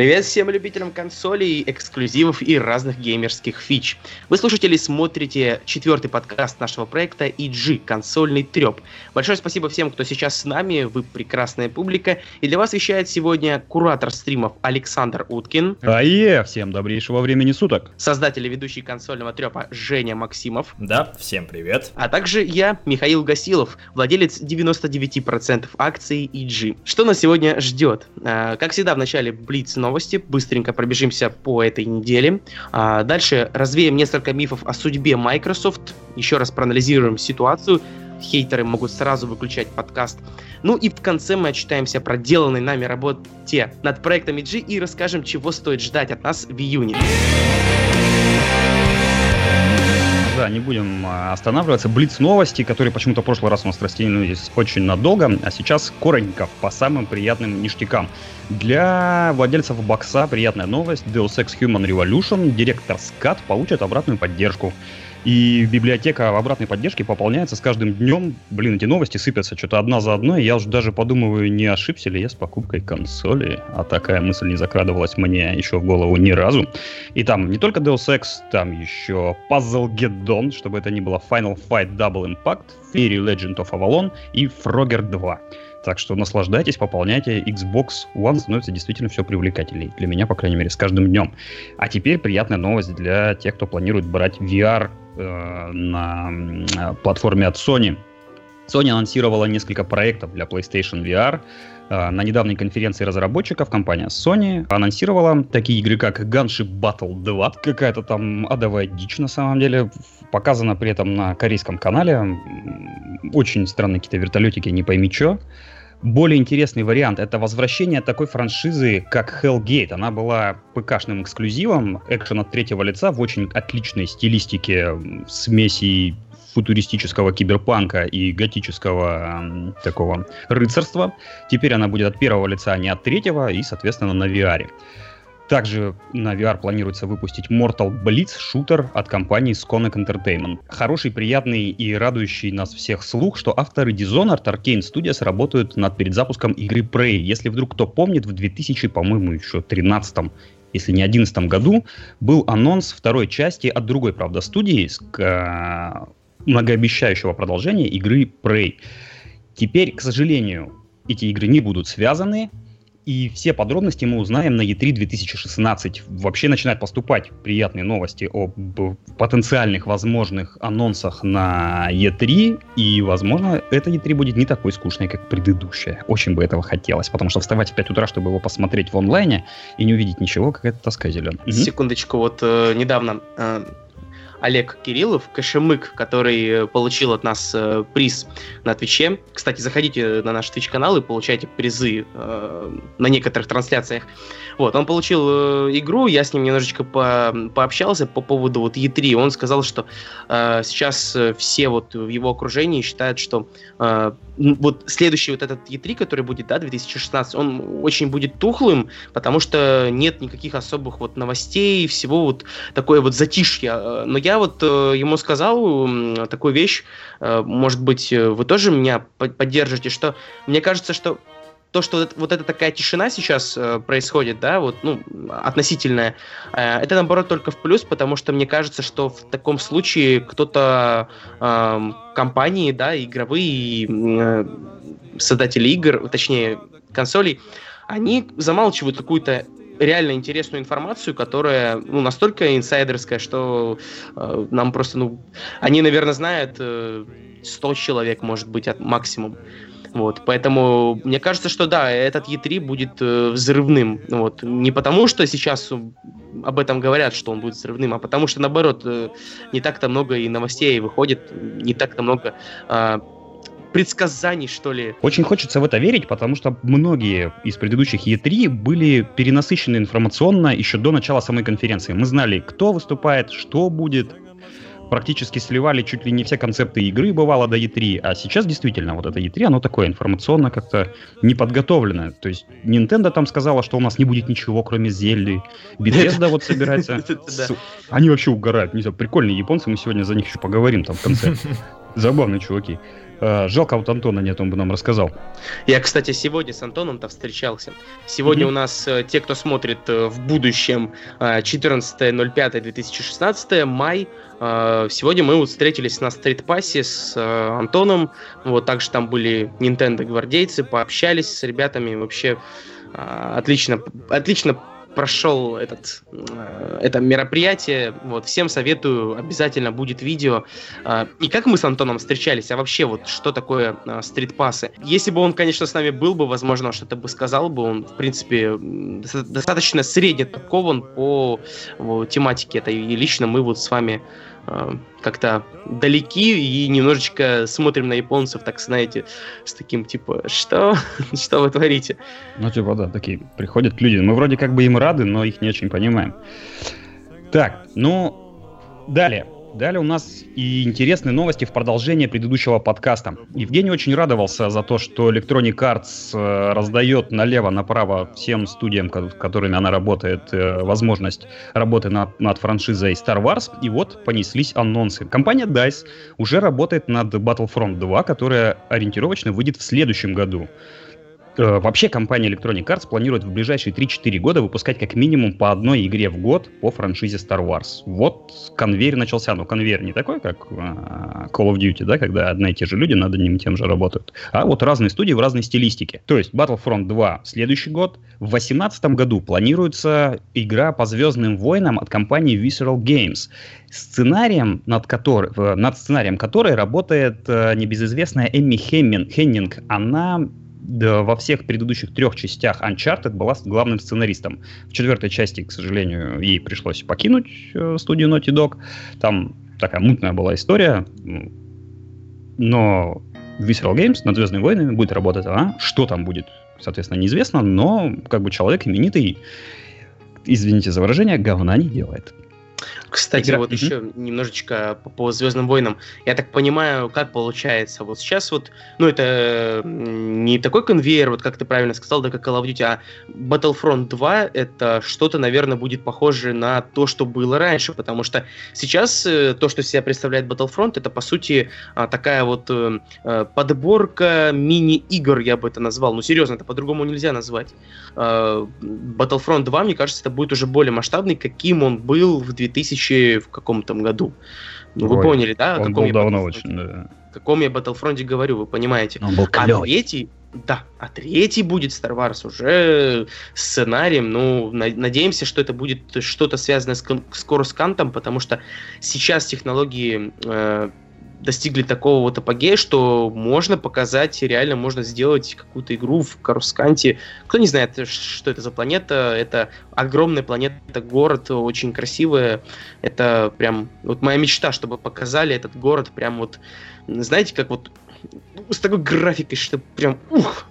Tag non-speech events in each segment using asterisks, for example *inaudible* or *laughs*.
Привет всем любителям консолей, эксклюзивов и разных геймерских фич. Вы слушаете или смотрите четвертый подкаст нашего проекта EG «Консольный треп». Большое спасибо всем, кто сейчас с нами, вы прекрасная публика. И для вас вещает сегодня куратор стримов Александр Уткин. Ае, всем добрейшего времени суток. Создатель и ведущий консольного трепа Женя Максимов. Да, всем привет. А также я, Михаил Гасилов, владелец 99% акций EG. Что нас сегодня ждет? А, как всегда, в начале Блиц новости, быстренько пробежимся по этой неделе. А, дальше развеем несколько мифов о судьбе Microsoft, еще раз проанализируем ситуацию, хейтеры могут сразу выключать подкаст. Ну и в конце мы отчитаемся о проделанной нами работе над проектом EG и расскажем, чего стоит ждать от нас в июне да, не будем а, останавливаться. Блиц новости, которые почему-то в прошлый раз у нас растянулись очень надолго, а сейчас коротенько по самым приятным ништякам. Для владельцев бокса приятная новость. Deus Ex Human Revolution, директор Scott получит обратную поддержку. И библиотека обратной поддержки пополняется с каждым днем. Блин, эти новости сыпятся что-то одна за одной. Я уже даже подумываю, не ошибся ли я с покупкой консоли. А такая мысль не закрадывалась мне еще в голову ни разу. И там не только Deus Ex, там еще Puzzle Geddon, чтобы это ни было Final Fight Double Impact, Fairy Legend of Avalon и Frogger 2. Так что наслаждайтесь, пополняйте. Xbox One становится действительно все привлекательней. Для меня, по крайней мере, с каждым днем. А теперь приятная новость для тех, кто планирует брать VR э, на платформе от Sony. Sony анонсировала несколько проектов для PlayStation VR. Э, на недавней конференции разработчиков компания Sony анонсировала такие игры, как Gunship Battle 2. Какая-то там адовая дичь на самом деле. Показана при этом на корейском канале. Очень странные какие-то вертолетики, не пойми что. Более интересный вариант — это возвращение такой франшизы, как Hellgate. Она была ПК-шным эксклюзивом, экшен от третьего лица в очень отличной стилистике смеси футуристического киберпанка и готического э, такого рыцарства. Теперь она будет от первого лица, а не от третьего, и, соответственно, на VR. Также на VR планируется выпустить Mortal Blitz шутер от компании Sconic Entertainment. Хороший, приятный и радующий нас всех слух, что авторы Dishonored Arcane Studios работают над передзапуском игры Prey. Если вдруг кто помнит, в 2000, по-моему, еще 13 если не 2011 году, был анонс второй части от другой, правда, студии, многообещающего продолжения игры Prey. Теперь, к сожалению, эти игры не будут связаны, и все подробности мы узнаем на E3 2016. Вообще начинают поступать приятные новости об потенциальных возможных анонсах на E3. И, возможно, эта E3 будет не такой скучной, как предыдущая. Очень бы этого хотелось, потому что вставать в 5 утра, чтобы его посмотреть в онлайне и не увидеть ничего, как это тоска зеленая. Секундочку, вот э, недавно э, Олег Кириллов, Кашемык, который э, получил от нас э, приз на Твиче. Кстати, заходите на наш Твич-канал и получайте призы э, на некоторых трансляциях. Вот, он получил э, игру, я с ним немножечко по пообщался по поводу вот E3. Он сказал, что э, сейчас э, все вот в его окружении считают, что э, вот следующий вот этот E3, который будет, да, 2016, он очень будет тухлым, потому что нет никаких особых вот новостей, всего вот такое вот затишье. Э, но я вот э, ему сказал такую вещь, э, может быть, вы тоже меня поддержите, что мне кажется, что то, что вот, вот эта такая тишина сейчас э, происходит, да, вот, ну, относительная, э, это, наоборот, только в плюс, потому что мне кажется, что в таком случае кто-то, э, компании, да, игровые, э, создатели игр, точнее, консолей, они замалчивают какую-то реально интересную информацию, которая ну, настолько инсайдерская, что э, нам просто, ну, они, наверное, знают э, 100 человек, может быть, от максимум. Вот, поэтому мне кажется, что да, этот E3 будет э, взрывным. Вот, не потому, что сейчас об этом говорят, что он будет взрывным, а потому что наоборот э, не так-то много и новостей выходит, не так-то много э, предсказаний, что ли. Очень хочется в это верить, потому что многие из предыдущих E3 были перенасыщены информационно еще до начала самой конференции. Мы знали, кто выступает, что будет, практически сливали чуть ли не все концепты игры, бывало, до E3, а сейчас действительно вот это E3, оно такое информационно как-то неподготовленное. То есть Nintendo там сказала, что у нас не будет ничего, кроме Зельды. Bethesda вот собирается... *laughs* Они вообще угорают. Не знаю, прикольные японцы, мы сегодня за них еще поговорим там в конце. *laughs* Забавные чуваки. Э, жалко, вот Антона нет, он бы нам рассказал. Я, кстати, сегодня с Антоном-то встречался. Сегодня mm-hmm. у нас э, те, кто смотрит э, в будущем, 14.05.2016, май. Сегодня мы вот встретились на стритпассе с Антоном. Вот также там были Nintendo гвардейцы, пообщались с ребятами. Вообще отлично, отлично прошел этот, э, это мероприятие. Вот, всем советую, обязательно будет видео. Э, и как мы с Антоном встречались, а вообще вот что такое э, стритпассы. Если бы он, конечно, с нами был бы, возможно, что-то бы сказал бы. Он, в принципе, достаточно средне такован по, по тематике этой. И лично мы вот с вами как-то далеки и немножечко смотрим на японцев, так знаете, с таким типа, что? *laughs* что вы творите? Ну, типа, да, такие приходят люди. Мы вроде как бы им рады, но их не очень понимаем. Так, ну, далее. Далее у нас и интересные новости в продолжение предыдущего подкаста. Евгений очень радовался за то, что Electronic Arts э, раздает налево-направо всем студиям, которыми она работает, э, возможность работы над, над франшизой Star Wars. И вот понеслись анонсы. Компания DICE уже работает над Battlefront 2, которая ориентировочно выйдет в следующем году. Э, вообще компания Electronic Arts планирует в ближайшие 3-4 года выпускать как минимум по одной игре в год по франшизе Star Wars. Вот конвейер начался. Но конвейер не такой, как э, Call of Duty, да, когда одни и те же люди над одним и тем же работают. А вот разные студии в разной стилистике. То есть Battlefront 2 следующий год. В 2018 году планируется игра по Звездным войнам от компании Visceral Games сценарием, над, который, над сценарием которой работает э, небезызвестная Эмми Хеннинг. Она во всех предыдущих трех частях Uncharted была главным сценаристом. В четвертой части, к сожалению, ей пришлось покинуть э, студию Naughty Dog. Там такая мутная была история. Но Visceral Games над Звездными войнами будет работать она. Что там будет, соответственно, неизвестно, но как бы человек именитый, извините за выражение, говна не делает. Кстати, Игра... вот mm-hmm. еще немножечко по, по Звездным войнам. Я так понимаю, как получается. Вот сейчас вот, ну это не такой конвейер, вот как ты правильно сказал, да, как Call of Duty, а Battlefront 2 это что-то, наверное, будет похоже на то, что было раньше, потому что сейчас э, то, что себя представляет Battlefront, это по сути а, такая вот э, э, подборка мини-игр, я бы это назвал. Ну серьезно, это по-другому нельзя назвать. Battlefront 2, мне кажется, это будет уже более масштабный, каким он был в 2000 2000 в каком-то году. Ну, Ой, вы поняли, да? Он был давно очень, да. О каком я Battlefront говорю, вы понимаете. Он был. А третий, да, а третий будет Star Wars уже сценарием. Ну, на, надеемся, что это будет что-то связанное с, с Coruscant, потому что сейчас технологии э, достигли такого вот апогея, что можно показать, реально можно сделать какую-то игру в Карусканте. Кто не знает, что это за планета, это огромная планета, город, очень красивая. Это прям вот моя мечта, чтобы показали этот город прям вот, знаете, как вот с такой графикой, что прям ух,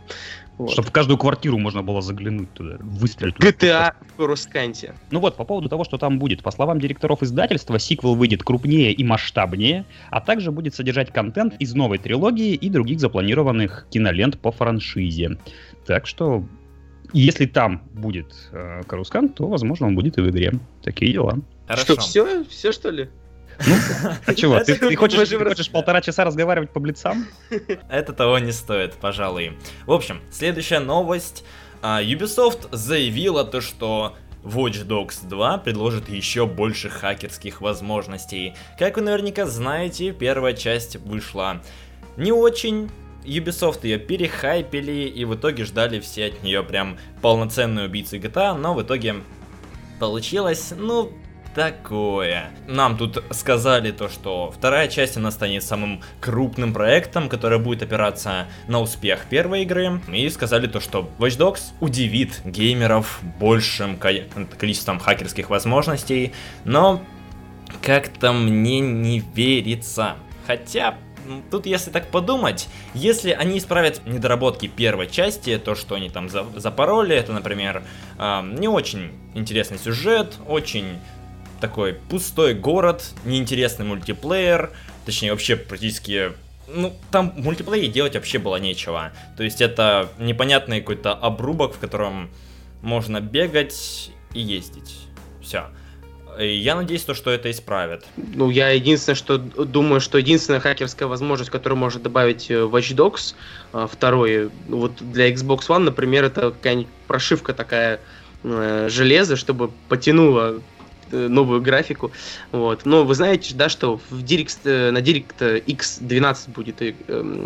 вот. Чтобы в каждую квартиру можно было заглянуть туда, выстрелить. GTA в Корусканте. Ну вот, по поводу того, что там будет. По словам директоров издательства, сиквел выйдет крупнее и масштабнее, а также будет содержать контент из новой трилогии и других запланированных кинолент по франшизе. Так что, если там будет э, Карускан, то, возможно, он будет и в игре. Такие дела. Хорошо. Что, все? Все, что ли? Ну, *laughs* а чего, ты, ты, хочешь, ты хочешь полтора часа разговаривать по блицам? *laughs* Это того не стоит, пожалуй. В общем, следующая новость. А, Ubisoft заявила то, что Watch Dogs 2 предложит еще больше хакерских возможностей. Как вы наверняка знаете, первая часть вышла не очень, Ubisoft ее перехайпили и в итоге ждали все от нее прям полноценную убийцу GTA, но в итоге получилось, ну, такое. Нам тут сказали то, что вторая часть она станет самым крупным проектом, который будет опираться на успех первой игры. И сказали то, что Watch Dogs удивит геймеров большим количеством хакерских возможностей, но как-то мне не верится. Хотя тут, если так подумать, если они исправят недоработки первой части, то, что они там запороли, это, например, э, не очень интересный сюжет, очень такой пустой город, неинтересный мультиплеер, точнее вообще практически ну, там в мультиплеере делать вообще было нечего. То есть это непонятный какой-то обрубок, в котором можно бегать и ездить. Все. я надеюсь, то, что это исправят. Ну, я единственное, что думаю, что единственная хакерская возможность, которую может добавить э, Watch Dogs, э, второй, вот для Xbox One, например, это какая-нибудь прошивка такая э, железа, чтобы потянуло новую графику. Вот. Но вы знаете, да, что в Direct, э, на Direct X12 будет э,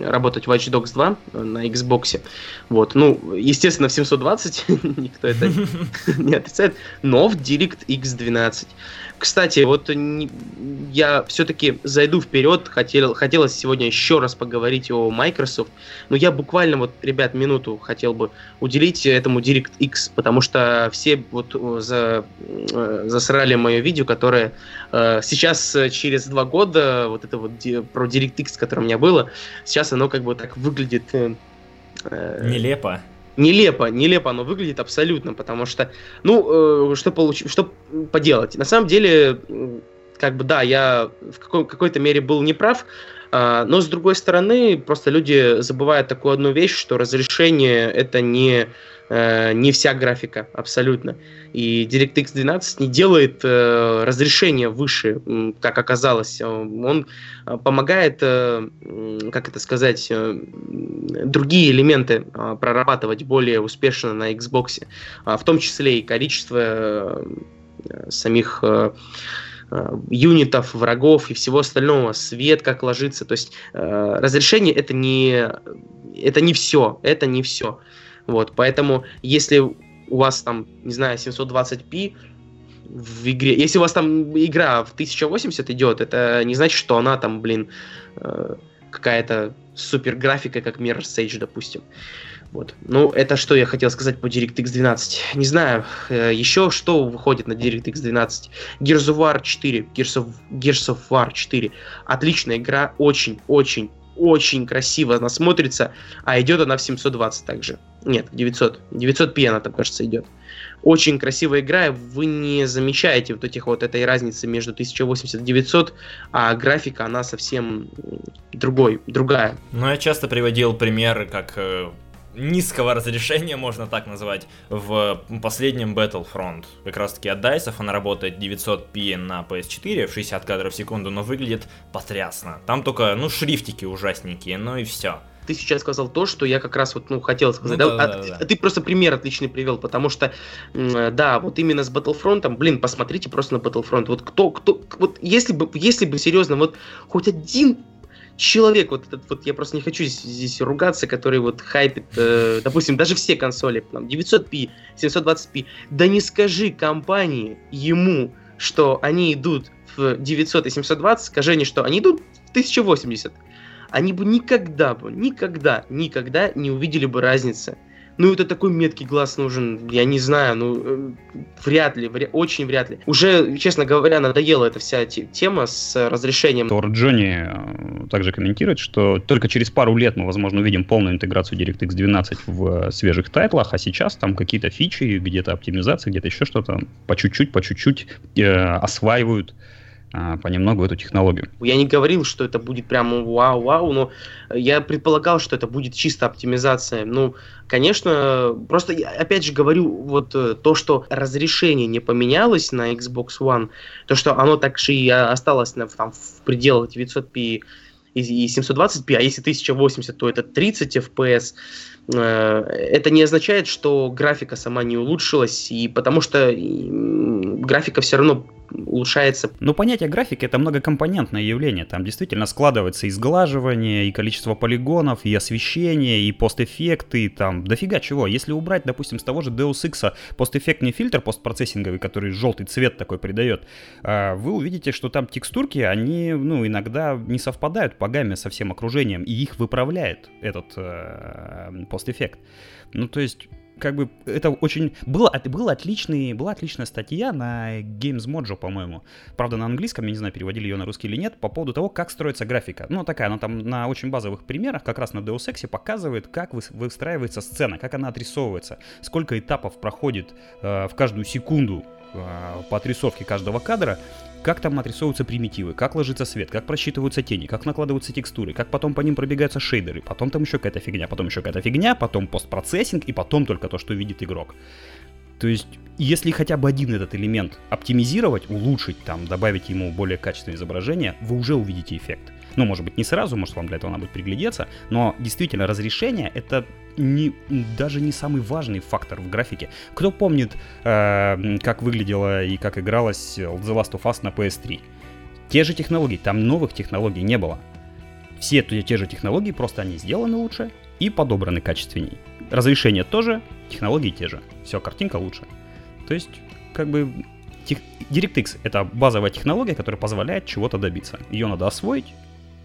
работать Watch Dogs 2 на Xbox. Вот. Ну, естественно, в 720 *laughs* никто это *laughs* не отрицает, но в Direct X12. Кстати, вот я все-таки зайду вперед, хотел, хотелось сегодня еще раз поговорить о Microsoft, но я буквально вот, ребят, минуту хотел бы уделить этому DirectX, потому что все вот э, за, э, засрали мое видео, которое э, сейчас через два года, вот это вот про DirectX, которое у меня было, сейчас оно как бы так выглядит... Нелепо нелепо, нелепо оно выглядит абсолютно, потому что, ну, э, что, получ... что поделать? На самом деле, как бы, да, я в какой- какой-то мере был неправ, э, но с другой стороны, просто люди забывают такую одну вещь, что разрешение это не э, не вся графика, абсолютно. И DirectX 12 не делает э, разрешение выше, как оказалось. Он э, помогает, э, как это сказать, э, другие элементы э, прорабатывать более успешно на Xbox, э, в том числе и количество э, самих э, э, юнитов, врагов и всего остального, свет как ложится. То есть э, разрешение это не, это не все, это не все. Вот, поэтому, если у вас там, не знаю, 720p в игре, если у вас там игра в 1080 идет, это не значит, что она там, блин, э, какая-то супер графика, как Mirror Sage, допустим. Вот. Ну, это что я хотел сказать по DirectX 12. Не знаю, э, еще что выходит на DirectX 12. Gears of War 4, Gears of, Gears of War 4. Отличная игра, очень-очень очень красиво она смотрится, а идет она в 720 также. Нет, 900. 900p она там, кажется, идет. Очень красивая игра, вы не замечаете вот этих вот этой разницы между 1080 и 900, а графика, она совсем другой, другая. Ну, я часто приводил примеры, как э, низкого разрешения, можно так назвать, в последнем Battlefront. Как раз таки от DICE она работает 900p на PS4 в 60 кадров в секунду, но выглядит потрясно. Там только, ну, шрифтики ужасненькие, ну и все ты сейчас сказал то, что я как раз вот, ну, хотел сказать. Ну, да, да, а, да, да. Ты просто пример отличный привел, потому что, да, вот именно с Battlefront, блин, посмотрите просто на Battlefront. Вот кто, кто, вот если бы, если бы серьезно, вот хоть один человек, вот этот вот, я просто не хочу здесь, здесь ругаться, который вот хайпит, э, допустим, даже все консоли, там, 900p, 720p, да не скажи компании ему, что они идут в 900 и 720, скажи они, что они идут в 1080. Они бы никогда бы, никогда, никогда не увидели бы разницы ну, это такой меткий глаз нужен, я не знаю, ну, э, вряд ли, вряд, очень вряд ли. Уже, честно говоря, надоела эта вся тема с разрешением. Тор Джонни э, также комментирует, что только через пару лет мы, возможно, увидим полную интеграцию DirectX 12 в свежих тайтлах, а сейчас там какие-то фичи, где-то оптимизация, где-то еще что-то по чуть-чуть, по чуть-чуть э, осваивают понемногу эту технологию. Я не говорил, что это будет прям вау-вау, но я предполагал, что это будет чисто оптимизация. Ну, конечно, просто я опять же говорю, вот э, то, что разрешение не поменялось на Xbox One, то, что оно так же и осталось на, там, в пределах 900p и 720p, а если 1080, то это 30 FPS. Э, это не означает, что графика сама не улучшилась, и потому что графика все равно улучшается. Но понятие графики это многокомпонентное явление. Там действительно складывается и сглаживание, и количество полигонов, и освещение, и постэффекты, и там дофига чего. Если убрать, допустим, с того же Deus Ex постэффектный фильтр постпроцессинговый, который желтый цвет такой придает, а, вы увидите, что там текстурки, они, ну, иногда не совпадают по гамме со всем окружением, и их выправляет этот э, постэффект. Ну, то есть как бы это очень... Было, был отличный, была отличная статья на Games Mojo, по-моему. Правда, на английском, я не знаю, переводили ее на русский или нет, по поводу того, как строится графика. Ну, такая, она там на очень базовых примерах, как раз на Deus Ex, показывает, как выстраивается сцена, как она отрисовывается, сколько этапов проходит э, в каждую секунду э, по отрисовке каждого кадра, как там отрисовываются примитивы, как ложится свет, как просчитываются тени, как накладываются текстуры, как потом по ним пробегаются шейдеры, потом там еще какая-то фигня, потом еще какая-то фигня, потом постпроцессинг и потом только то, что видит игрок. То есть если хотя бы один этот элемент оптимизировать, улучшить, там, добавить ему более качественное изображение, вы уже увидите эффект. Ну, может быть, не сразу, может, вам для этого надо будет приглядеться, но действительно разрешение — это не, даже не самый важный фактор в графике. Кто помнит, э, как выглядела и как игралась The Last of Us на PS3? Те же технологии, там новых технологий не было. Все те, же технологии, просто они сделаны лучше и подобраны качественней. Разрешение тоже, технологии те же. Все, картинка лучше. То есть, как бы. DirectX — это базовая технология, которая позволяет чего-то добиться. Ее надо освоить,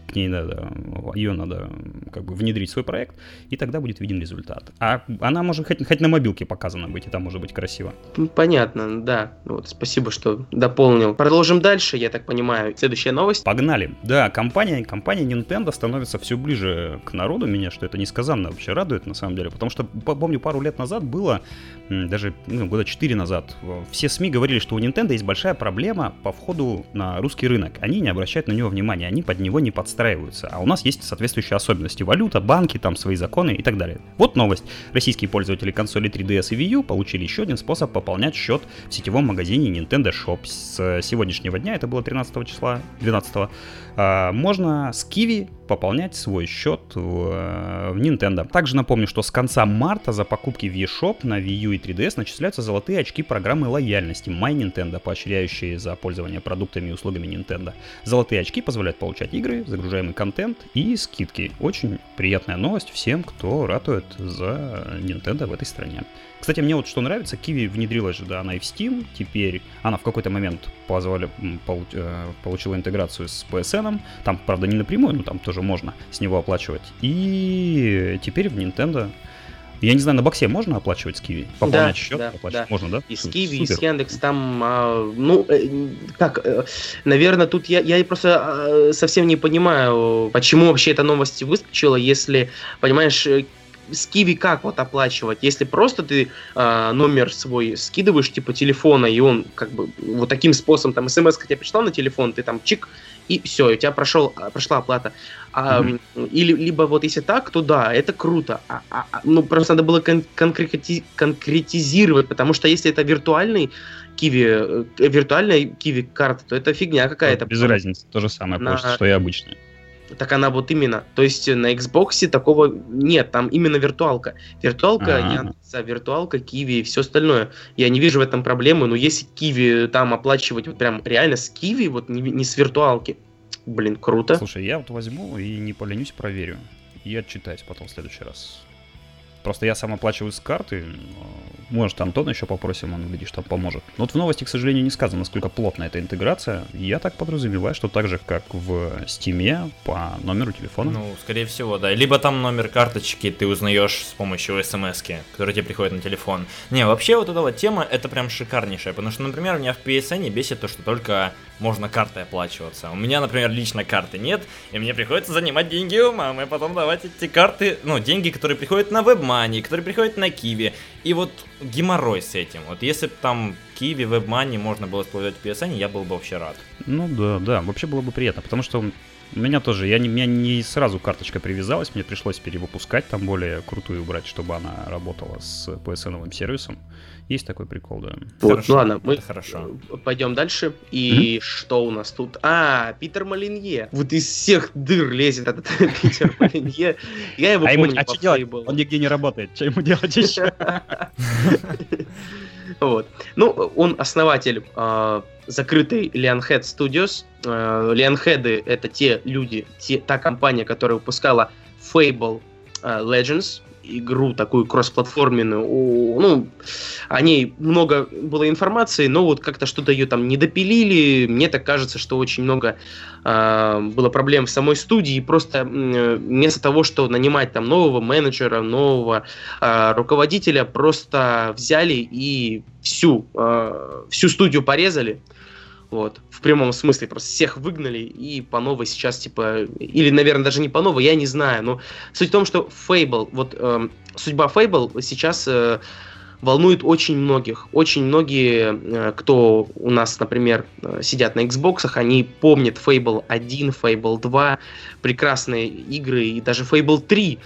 к ней надо, ее надо как бы внедрить в свой проект, и тогда будет виден результат. А она может хоть, хоть на мобилке показана быть, и там может быть красиво. Понятно, да. Вот, спасибо, что дополнил. Продолжим дальше, я так понимаю. Следующая новость. Погнали. Да, компания, компания Nintendo становится все ближе к народу. Меня, что это несказанно вообще радует, на самом деле. Потому что, помню, пару лет назад было, даже ну, года 4 назад, все СМИ говорили, что у Nintendo есть большая проблема по входу на русский рынок. Они не обращают на него внимания, они под него не подстраиваются а у нас есть соответствующие особенности. Валюта, банки, там свои законы и так далее. Вот новость. Российские пользователи консоли 3DS и Wii U получили еще один способ пополнять счет в сетевом магазине Nintendo Shop. С сегодняшнего дня, это было 13 числа, 12 а, можно с Kiwi пополнять свой счет в, э, в Nintendo. Также напомню, что с конца марта за покупки в eShop на Wii U и 3DS начисляются золотые очки программы лояльности My Nintendo, поощряющие за пользование продуктами и услугами Nintendo. Золотые очки позволяют получать игры, загружаемый контент и скидки. Очень приятная новость всем, кто ратует за Nintendo в этой стране. Кстати, мне вот что нравится, Kiwi внедрилась же, да, она и в Steam, теперь она в какой-то момент позвали, получ, э, получила интеграцию с PSN, там, правда, не напрямую, но там тоже можно с него оплачивать. И теперь в Nintendo я не знаю, на боксе можно оплачивать с Киви? Пополнять да, счет? Да, оплачивать? Да. Можно, да? И с Киви, и с Яндекс там, а, ну, э, как, э, наверное, тут я, я просто э, совсем не понимаю, почему вообще эта новость выскочила, если, понимаешь, с Киви как вот оплачивать? Если просто ты э, номер свой скидываешь, типа телефона, и он как бы вот таким способом, там, смс тебе пришла на телефон, ты там чик, и все, у тебя прошел, прошла оплата. А, mm-hmm. Или либо вот если так, то да, это круто. А, а, а ну, просто надо было кон- конкрети- конкретизировать, потому что если это виртуальный Киви, э, виртуальная Киви карта, то это фигня какая-то. Без разницы, то же самое, на... просто, что и обычная. Так она вот именно. То есть на Xbox такого нет, там именно виртуалка. Виртуалка А-а-а. Яндекса, виртуалка Киви и все остальное. Я не вижу в этом проблемы, но если Киви там оплачивать вот прям реально с Киви, вот не, не с виртуалки, блин, круто. Слушай, я вот возьму и не поленюсь, проверю. И отчитаюсь потом в следующий раз. Просто я сам оплачиваю с карты. Может, Антона еще попросим, он, видишь, там поможет. Но вот в новости, к сожалению, не сказано, насколько плотна эта интеграция. Я так подразумеваю, что так же, как в Steam по номеру телефона. Ну, скорее всего, да. Либо там номер карточки ты узнаешь с помощью смс которая тебе приходит на телефон. Не, вообще вот эта вот тема, это прям шикарнейшая. Потому что, например, меня в PSN бесит то, что только можно картой оплачиваться. У меня, например, лично карты нет, и мне приходится занимать деньги у мамы, потом давать эти карты, ну, деньги, которые приходят на WebMoney, которые приходят на Киви. И вот геморрой с этим. Вот если бы там Киви, WebMoney можно было использовать в PSN, я был бы вообще рад. Ну да, да, вообще было бы приятно, потому что у меня тоже, я не, у меня не сразу карточка привязалась, мне пришлось перевыпускать, там более крутую брать, чтобы она работала с PSN-овым сервисом. Есть такой прикол, да. Вот, хорошо, ну ладно, мы хорошо. пойдем дальше. И mm-hmm. что у нас тут? А, Питер Малинье. Вот из всех дыр лезет этот *laughs* Питер Малинье. Я его а помню ему, а что делать? Он нигде не работает. Что ему делать *laughs* еще? *laughs* Вот. Ну, он основатель э, закрытой Lionhead Studios. Э, Lionhead это те люди, те, та компания, которая выпускала Fable э, Legends, игру такую кроссплатформенную. Ну, о ней много было информации, но вот как-то что-то ее там не допилили. Мне так кажется, что очень много э, было проблем в самой студии. Просто э, вместо того, что нанимать там нового менеджера, нового э, руководителя, просто взяли и всю, э, всю студию порезали. Вот, в прямом смысле, просто всех выгнали и по новой сейчас, типа, или, наверное, даже не по новой, я не знаю, но суть в том, что Fable, вот э, судьба Fable сейчас э, волнует очень многих. Очень многие, э, кто у нас, например, э, сидят на Xbox, они помнят Fable 1, Fable 2, прекрасные игры, и даже Fable 3.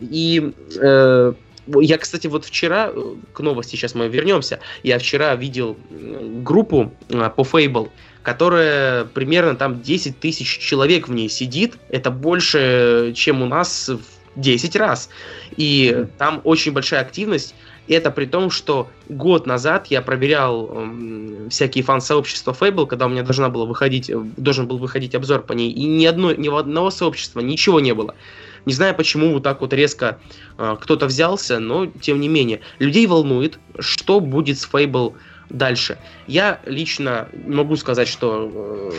И э, Я, кстати, вот вчера, э, к новости сейчас мы вернемся, я вчера видел группу по Fable, которая примерно там 10 тысяч человек в ней сидит. Это больше, чем у нас в 10 раз. И там очень большая активность. Это при том, что год назад я проверял э, всякие фан-сообщества Fable, когда у меня должна была выходить, должен был выходить обзор по ней, и ни, одной, ни одного сообщества, ничего не было. Не знаю, почему вот так вот резко э, кто-то взялся, но тем не менее. Людей волнует, что будет с Fable дальше. Я лично могу сказать, что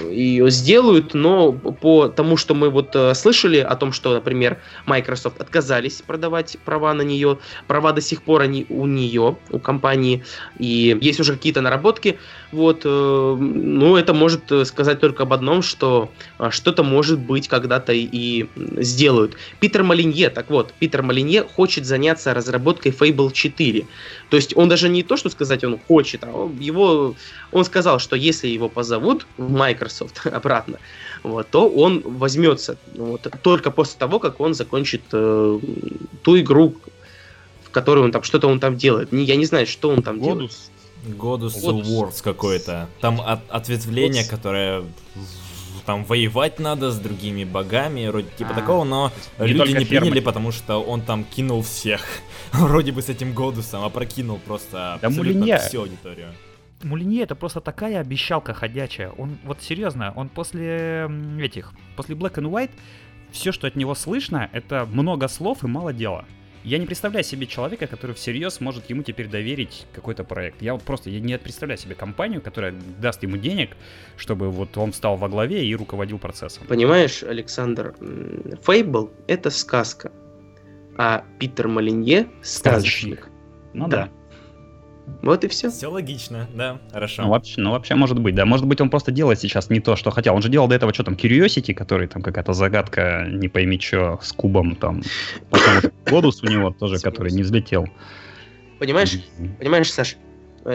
э, ее сделают, но по тому, что мы вот э, слышали о том, что, например, Microsoft отказались продавать права на нее, права до сих пор они у нее, у компании, и есть уже какие-то наработки, вот, э, ну, это может сказать только об одном, что что-то может быть когда-то и сделают. Питер Малинье, так вот, Питер Малинье хочет заняться разработкой Fable 4. То есть он даже не то, что сказать он хочет, а его, он сказал, что если его позовут в Microsoft *laughs* обратно, вот, то он возьмется вот, только после того, как он закончит э, ту игру, в которой он там что-то он там делает. Не, я не знаю, что он там Годус. делает. Годус Wars какой-то. Там от, ответвление, Godus. которое там воевать надо с другими богами, вроде типа а, такого, но не люди не фермы. приняли, потому что он там кинул всех. *laughs* вроде бы с этим Годусом, а прокинул просто да абсолютно Мулинья. всю аудиторию. Мулинье это просто такая обещалка ходячая. Он, вот серьезно, он после этих, после Black and White, все, что от него слышно, это много слов и мало дела. Я не представляю себе человека, который всерьез может ему теперь доверить какой-то проект. Я вот просто я не представляю себе компанию, которая даст ему денег, чтобы вот он стал во главе и руководил процессом. Понимаешь, Александр, Фейбл — это сказка, а Питер Малинье — сказочник. Ну да. да. Вот и все. Все логично, да, хорошо. Ну вообще, ну вообще может быть, да. Может быть он просто делает сейчас не то, что хотел. Он же делал до этого что там, Curiosity, который там какая-то загадка, не пойми что, с кубом там. Потом вот Годус у него тоже, который не взлетел. Понимаешь, понимаешь, Саш,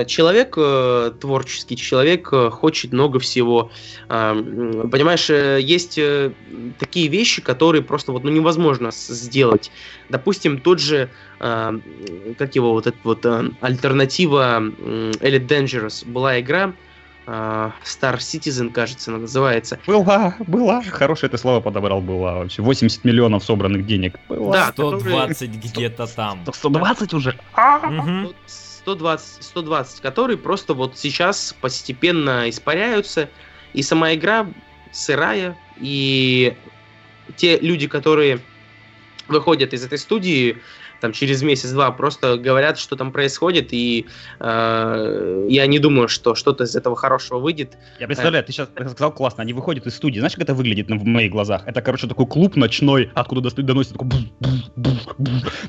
человек, э, творческий человек, э, хочет много всего. Понимаешь, есть такие вещи, которые просто вот ну, невозможно сделать. Допустим, тот же, как его вот эта вот альтернатива Elite Dangerous была игра, Star Citizen, кажется, она называется. Была, была. Хорошее это слово подобрал, была вообще. 80 миллионов собранных денег. Была. Да, 120 которые... где-то там. 120 уже? Угу. 120, 120, которые просто вот сейчас постепенно испаряются, и сама игра сырая, и те люди, которые выходят из этой студии, там через месяц-два просто говорят, что там происходит, и э, я не думаю, что что-то из этого хорошего выйдет. Я представляю, ты сейчас сказал классно, они выходят из студии, знаешь, как это выглядит в моих глазах? Это, короче, такой клуб ночной, откуда доносит такой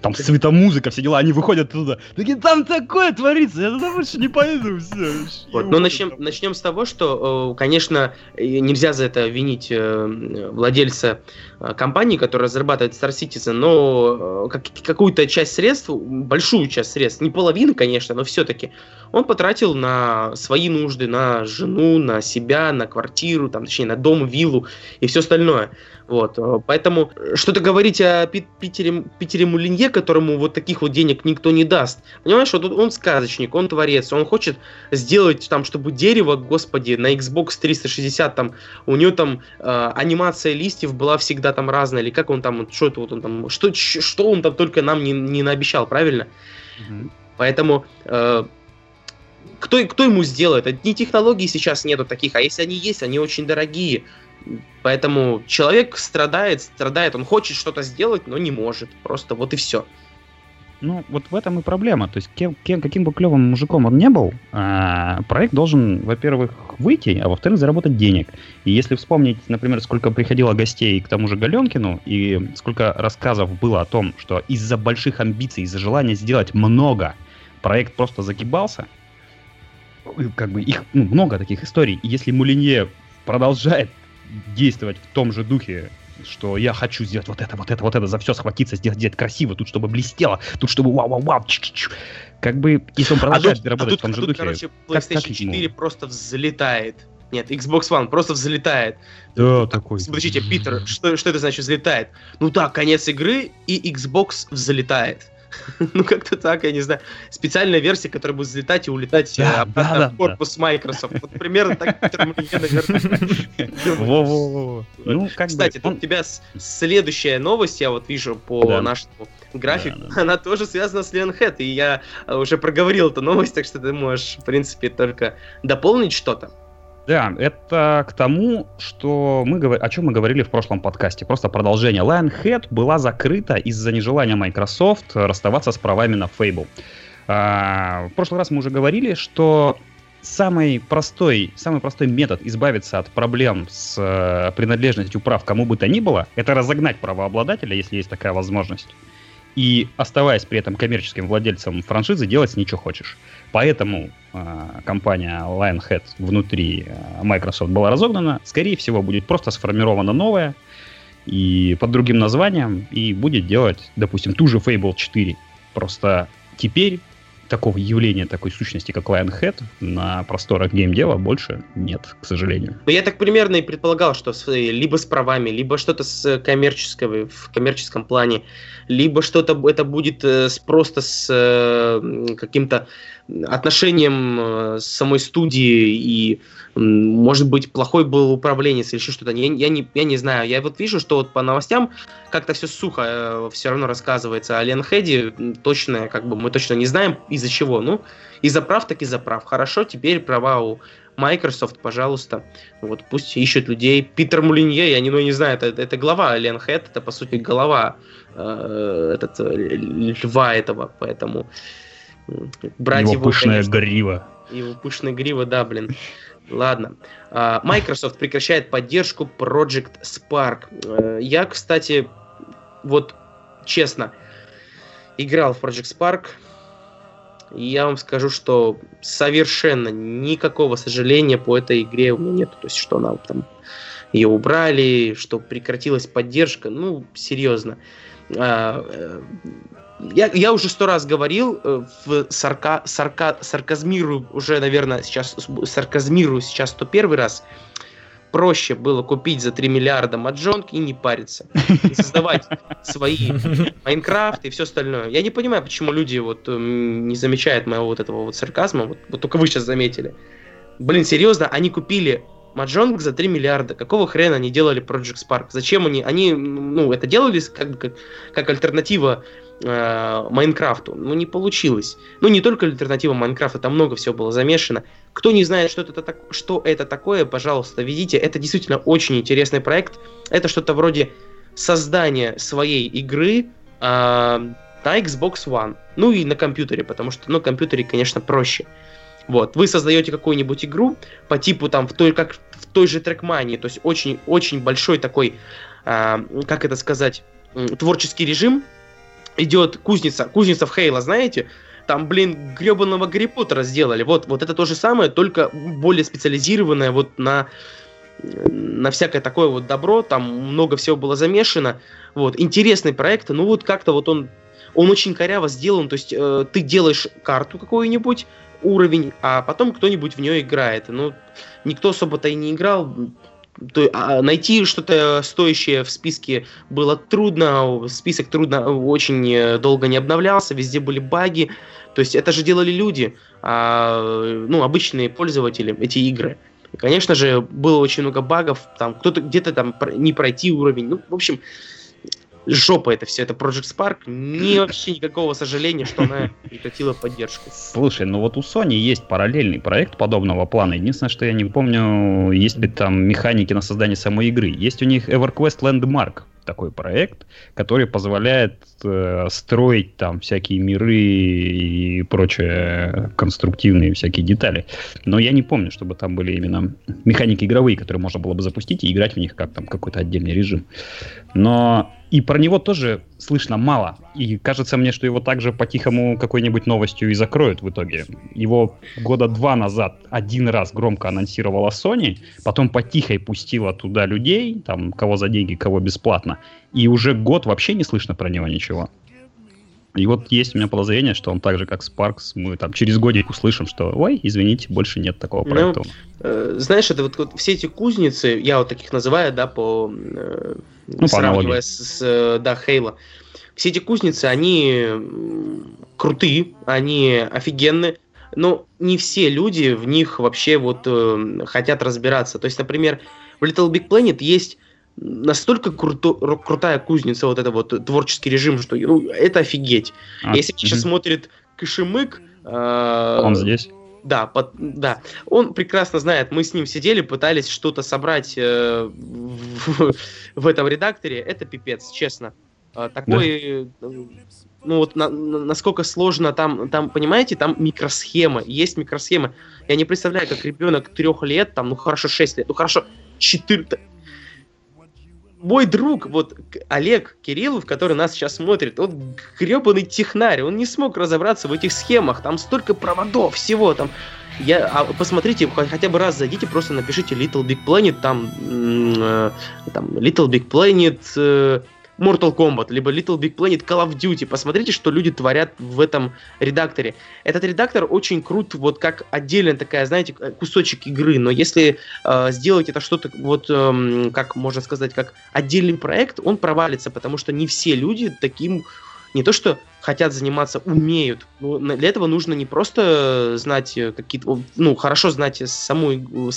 там светомузыка, все дела, они выходят туда, такие, там такое творится, я туда больше не пойду, все. Вот, ну начнем, начнем с того, что, э, конечно, нельзя за это винить э, владельца э, компании, которая разрабатывает Star Citizen, но какую-то часть средств, большую часть средств, не половину, конечно, но все-таки, он потратил на свои нужды, на жену, на себя, на квартиру, там, точнее, на дом, виллу и все остальное. Вот, э, поэтому что-то говорить о Питере, Питере Мулинье, которому вот таких вот денег никто не даст. Понимаешь, вот он сказочник, он творец, он хочет сделать там, чтобы дерево, господи, на Xbox 360 там, у него там э, анимация листьев была всегда там разная, или как он там, что это вот он там, что, что он там только нам не, не наобещал, правильно? Mm-hmm. Поэтому э, кто, кто ему сделает? Одни технологии сейчас нету таких, а если они есть, они очень дорогие. Поэтому человек страдает, страдает, он хочет что-то сделать, но не может. Просто вот и все. Ну, вот в этом и проблема. То есть, кем, кем, каким бы клевым мужиком он не был, а, проект должен, во-первых, выйти, а во-вторых, заработать денег. И если вспомнить, например, сколько приходило гостей к тому же Галенкину, и сколько рассказов было о том, что из-за больших амбиций, из-за желания сделать много, проект просто загибался, как бы их ну, много таких историй. И если Мулинье продолжает действовать в том же духе, что я хочу сделать вот это, вот это, вот это, за все схватиться, сделать, сделать красиво, тут чтобы блестело, тут чтобы вау-вау-вау, как бы, если он продолжает а тут, работать а тут, в том же тут, духе... короче, PlayStation как, как 4 ему? просто взлетает. Нет, Xbox One просто взлетает. Да, такой. Подождите, Питер, что, что это значит взлетает? Ну так, конец игры, и Xbox взлетает. *laughs* ну, как-то так, я не знаю. Специальная версия, которая будет взлетать и улетать да, обратно да, в корпус да. Microsoft. Вот примерно так, наверное. *laughs* Ну, Кстати, у тебя следующая новость, я вот вижу по нашему графику, она тоже связана с Lionhead, и я уже проговорил эту новость, так что ты можешь, в принципе, только дополнить что-то. Да, это к тому, что мы говор... о чем мы говорили в прошлом подкасте. Просто продолжение. Lionhead была закрыта из-за нежелания Microsoft расставаться с правами на Fable. А, в прошлый раз мы уже говорили, что самый простой, самый простой метод избавиться от проблем с э, принадлежностью прав кому бы то ни было, это разогнать правообладателя, если есть такая возможность и оставаясь при этом коммерческим владельцем франшизы, делать что хочешь. Поэтому э, компания Lionhead внутри э, Microsoft была разогнана. Скорее всего, будет просто сформирована новая и под другим названием, и будет делать, допустим, ту же Fable 4. Просто теперь такого явления, такой сущности, как Lionhead, на просторах геймдева больше нет, к сожалению. Но ну, я так примерно и предполагал, что с, либо с правами, либо что-то с коммерческого, в коммерческом плане, либо что-то это будет э, с, просто с э, каким-то отношением э, самой студии и, может быть, плохой был управленец или еще что-то. Я, я, не, я не знаю. Я вот вижу, что вот по новостям как-то все сухо э, все равно рассказывается. О Ленхеде точно, как бы мы точно не знаем из-за чего. Ну, из-за прав, так из-за прав. Хорошо, теперь права у Microsoft, пожалуйста, вот пусть ищут людей. Питер Мулинье, я не, ну, не знаю, это, это глава Ленхед, это, по сути, голова э, этот, э, льва этого, поэтому брать его, его пышная конечно, грива. Его пышная грива, да, блин. Ладно. А, Microsoft прекращает поддержку Project Spark. Э, я, кстати, вот честно, играл в Project Spark. И я вам скажу, что совершенно никакого сожаления по этой игре у меня нет. То есть, что она там ее убрали, что прекратилась поддержка. Ну, серьезно. Э, я, я уже сто раз говорил, э, в сарка, сарка, сарказмирую уже, наверное, сейчас сарказмирую сейчас 101 раз. Проще было купить за 3 миллиарда маджонг и не париться. И создавать свои Майнкрафт и все остальное. Я не понимаю, почему люди вот эм, не замечают моего вот этого вот сарказма. Вот, вот только вы сейчас заметили. Блин, серьезно, они купили Маджонг за 3 миллиарда. Какого хрена они делали Project Spark? Зачем они? Они, ну, это делали как, как, как альтернатива Э, Майнкрафту. Ну, не получилось. Ну, не только альтернатива Майнкрафта, там много всего было замешано. Кто не знает, что это, так, что это такое, пожалуйста, видите. Это действительно очень интересный проект. Это что-то вроде создания своей игры э, на Xbox One. Ну и на компьютере, потому что на ну, компьютере, конечно, проще. Вот, вы создаете какую-нибудь игру по типу там в той, как в той же трекмании, то есть очень-очень большой такой, э, как это сказать, творческий режим, идет кузница, кузница в Хейла, знаете? Там, блин, гребаного Гарри Поттера сделали. Вот, вот это то же самое, только более специализированное вот на на всякое такое вот добро, там много всего было замешано. Вот, интересный проект, ну вот как-то вот он, он очень коряво сделан, то есть э, ты делаешь карту какую-нибудь, уровень, а потом кто-нибудь в нее играет. Ну, никто особо-то и не играл, то, а, найти что-то стоящее в списке было трудно, список трудно, очень э, долго не обновлялся, везде были баги. То есть это же делали люди, а, ну, обычные пользователи, эти игры. Конечно же, было очень много багов, там кто-то где-то там не пройти уровень. Ну, в общем, жопа это все, это Project Spark. Не *laughs* вообще никакого сожаления, что она прекратила поддержку. Слушай, ну вот у Sony есть параллельный проект подобного плана. Единственное, что я не помню, есть ли там механики на создание самой игры. Есть у них EverQuest Landmark такой проект, который позволяет э, строить там всякие миры и прочие конструктивные всякие детали. Но я не помню, чтобы там были именно механики игровые, которые можно было бы запустить и играть в них как там какой-то отдельный режим. Но и про него тоже слышно мало. И кажется мне, что его также по-тихому какой-нибудь новостью и закроют в итоге. Его года два назад один раз громко анонсировала Sony, потом потихой пустила туда людей, там, кого за деньги, кого бесплатно. И уже год вообще не слышно про него ничего. И вот есть у меня подозрение, что он так же, как Sparks, мы там через годик услышим, что, ой, извините, больше нет такого ну, проекта. Ну, э, знаешь, это вот, вот все эти кузницы, я вот таких называю, да, по... Э, ну, сравнивая с, с, да, Хейла. все эти кузницы, они крутые, они офигенные, но не все люди в них вообще вот э, хотят разбираться. То есть, например, в Little Big Planet есть настолько круто, крутая кузница, вот это вот творческий режим, что ну, это офигеть. А, Если сейчас смотрит Кашемык... Э, Он здесь? Да, под, да. Он прекрасно знает, мы с ним сидели, пытались что-то собрать э, в, в этом редакторе. Это пипец, честно. А, такой, да. ну вот на, на, насколько сложно там, там, понимаете, там микросхема, есть микросхема. Я не представляю, как ребенок трех лет, там, ну хорошо, шесть лет, ну хорошо, четыре, мой друг, вот Олег Кириллов, который нас сейчас смотрит, он гребаный технарь, он не смог разобраться в этих схемах, там столько проводов, всего там. Я, а, посмотрите, хотя бы раз зайдите, просто напишите Little Big Planet, там, э, там Little Big Planet, э, Mortal Kombat, либо Little Big Planet Call of Duty. Посмотрите, что люди творят в этом редакторе. Этот редактор очень крут, вот как отдельная такая, знаете, кусочек игры, но если э, сделать это что-то, вот, э, как можно сказать, как отдельный проект, он провалится, потому что не все люди таким не то что хотят заниматься, умеют. Ну, для этого нужно не просто знать э, какие-то, ну, хорошо знать саму,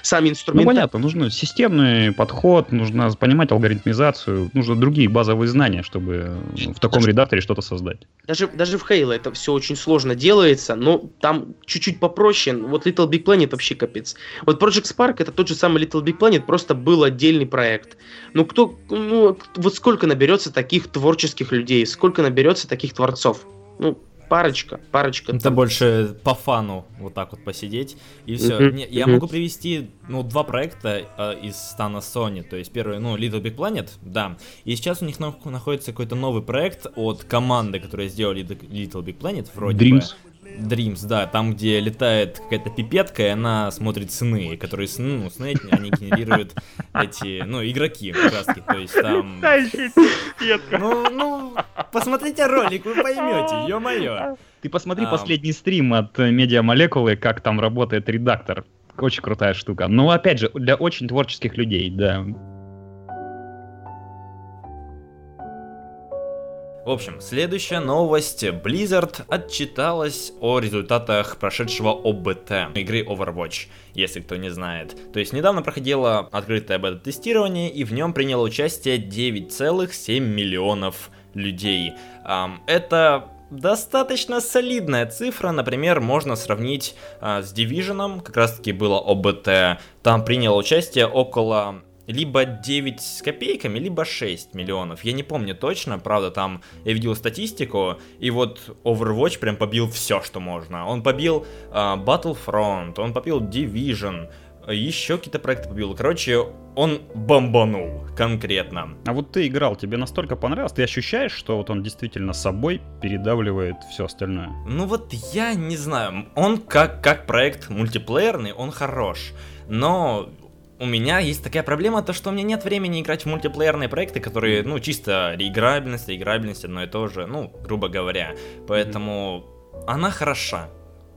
сами инструменты. Ну, понятно, нужно системный подход, нужно понимать алгоритмизацию, нужно другие базовые знания, чтобы в таком даже, редакторе что-то создать. Даже, даже в Halo это все очень сложно делается, но там чуть-чуть попроще. Вот Little Big Planet вообще капец. Вот Project Spark это тот же самый Little Big Planet, просто был отдельный проект. Ну, кто, ну, вот сколько наберется таких творческих людей, сколько наберется таких таких творцов. Ну, парочка, парочка. Это там... больше по фану вот так вот посидеть и все. Mm-hmm. Не, я могу привести ну два проекта э, из стана Sony. То есть первый, ну Little Big Planet, да. И сейчас у них находится какой-то новый проект от команды, которая сделали Little Big Planet вроде Dreams. бы. Dreams, да, там, где летает какая-то пипетка, и она смотрит сны, которые сны, ну, сны, они генерируют эти, ну, игроки, как раз то есть там... Ну, ну, посмотрите ролик, вы поймете, ё-моё. Ты посмотри а... последний стрим от Медиа Молекулы, как там работает редактор. Очень крутая штука. Но, опять же, для очень творческих людей, да. В общем, следующая новость. Blizzard отчиталась о результатах прошедшего ОБТ игры Overwatch, если кто не знает. То есть недавно проходило открытое бета-тестирование, и в нем приняло участие 9,7 миллионов людей. Это достаточно солидная цифра. Например, можно сравнить а, с Division, как раз таки было ОБТ. Там приняло участие около либо 9 с копейками, либо 6 миллионов. Я не помню точно, правда, там я видел статистику, и вот Overwatch прям побил все, что можно. Он побил uh, Battlefront, он побил Division, еще какие-то проекты побил. Короче, он бомбанул конкретно. А вот ты играл, тебе настолько понравилось? Ты ощущаешь, что вот он действительно собой передавливает все остальное? Ну вот я не знаю. Он как, как проект мультиплеерный, он хорош. Но у меня есть такая проблема, то что у меня нет времени играть в мультиплеерные проекты, которые, ну, чисто реиграбельность, реиграбельность одно и то же, ну, грубо говоря. Поэтому mm-hmm. она хороша,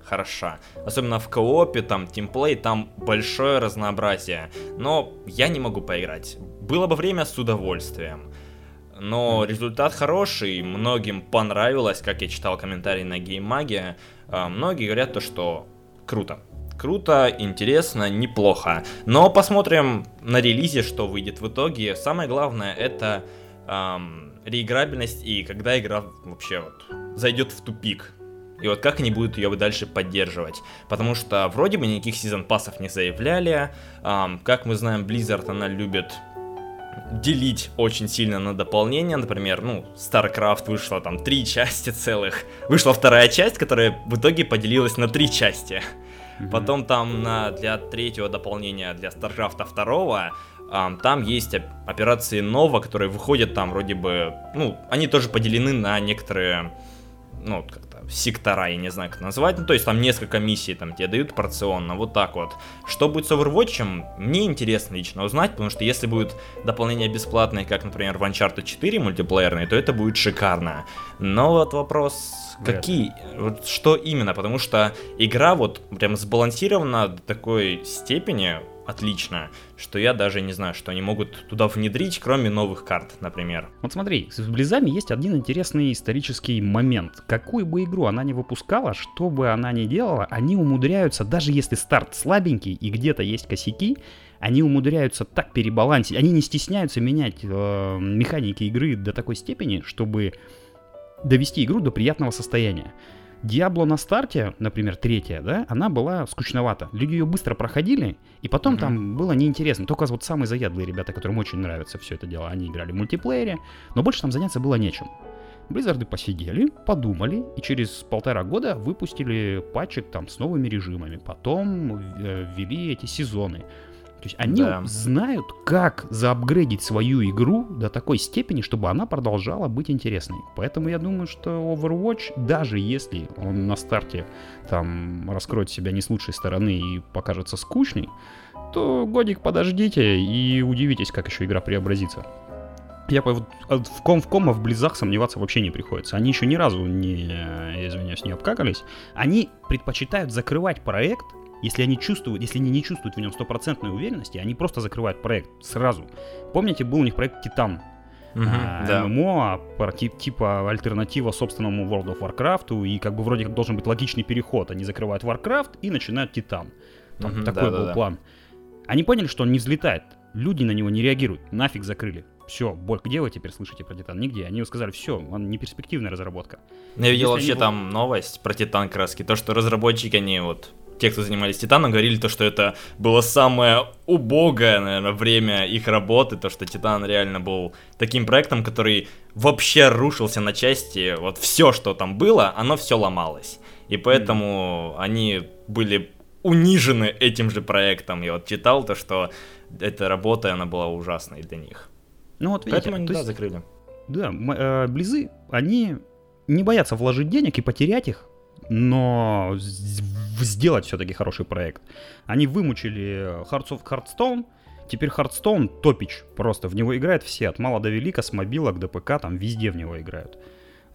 хороша. Особенно в коопе, там, тимплей, там большое разнообразие. Но я не могу поиграть. Было бы время с удовольствием. Но результат хороший, многим понравилось, как я читал комментарии на геймаге. А, многие говорят то, что круто, Круто, интересно, неплохо. Но посмотрим на релизе, что выйдет в итоге. Самое главное это эм, реиграбельность и когда игра вообще вот зайдет в тупик. И вот как они будут ее дальше поддерживать. Потому что вроде бы никаких сезон пассов не заявляли. Эм, как мы знаем, Blizzard, она любит делить очень сильно на дополнения. Например, ну, StarCraft вышло там три *laughs* части целых. Вышла вторая часть, которая в итоге поделилась на три части. Mm-hmm. Потом там на, для третьего дополнения, для 2, Um, там есть операции Нова, которые выходят там вроде бы, ну, они тоже поделены на некоторые, ну, как-то сектора, я не знаю, как назвать. Ну, то есть там несколько миссий там тебе дают порционно, вот так вот. Что будет с Overwatch, мне интересно лично узнать, потому что если будет дополнение бесплатное, как, например, в Uncharted 4 мультиплеерный, то это будет шикарно. Но вот вопрос, какие, вот что именно, потому что игра вот прям сбалансирована до такой степени, отлично, что я даже не знаю, что они могут туда внедрить, кроме новых карт, например. Вот смотри, с Близами есть один интересный исторический момент. Какую бы игру она ни выпускала, что бы она ни делала, они умудряются, даже если старт слабенький и где-то есть косяки, они умудряются так перебалансить, они не стесняются менять э, механики игры до такой степени, чтобы довести игру до приятного состояния. Диабло на старте, например, третья, да, она была скучновата. Люди ее быстро проходили, и потом mm-hmm. там было неинтересно. Только вот самые заядлые ребята, которым очень нравится все это дело, они играли в мультиплеере, но больше там заняться было нечем. Близзарды посидели, подумали, и через полтора года выпустили патчик там с новыми режимами. Потом э, ввели эти сезоны. То есть они да. знают, как заапгрейдить свою игру до такой степени, чтобы она продолжала быть интересной. Поэтому я думаю, что Overwatch, даже если он на старте там раскроет себя не с лучшей стороны и покажется скучной, то годик подождите и удивитесь, как еще игра преобразится. Я вот в ком в кома в близах сомневаться вообще не приходится. Они еще ни разу не, извиняюсь, не обкакались. Они предпочитают закрывать проект если они чувствуют, если они не чувствуют в нем стопроцентной уверенности, они просто закрывают проект сразу. Помните, был у них проект Титан, Uh-huh, а, да. ММО, а, типа альтернатива собственному World of Warcraft, и как бы вроде как должен быть логичный переход. Они закрывают Warcraft и начинают Титан. Там uh-huh, такой да, был да, план. Они поняли, что он не взлетает. Люди на него не реагируют. Нафиг закрыли. Все, боль, где вы теперь слышите про Титан? Нигде. Они сказали, все, он не перспективная разработка. Я видел Если вообще они... там новость про Титан краски, то, что разработчики, они вот те, кто занимались Титаном, говорили то, что это было самое убогое, наверное, время их работы, то, что Титан реально был таким проектом, который вообще рушился на части, вот все, что там было, оно все ломалось. И поэтому mm. они были унижены этим же проектом. Я вот читал то, что эта работа, она была ужасной для них. Ну вот видите, Поэтому они, да, есть, закрыли. Да, э, Близы, они не боятся вложить денег и потерять их, но сделать все-таки хороший проект. Они вымучили Hearts of Hearthstone, теперь Hearthstone топич просто, в него играют все, от мала до велика, с мобилок до ПК, там везде в него играют.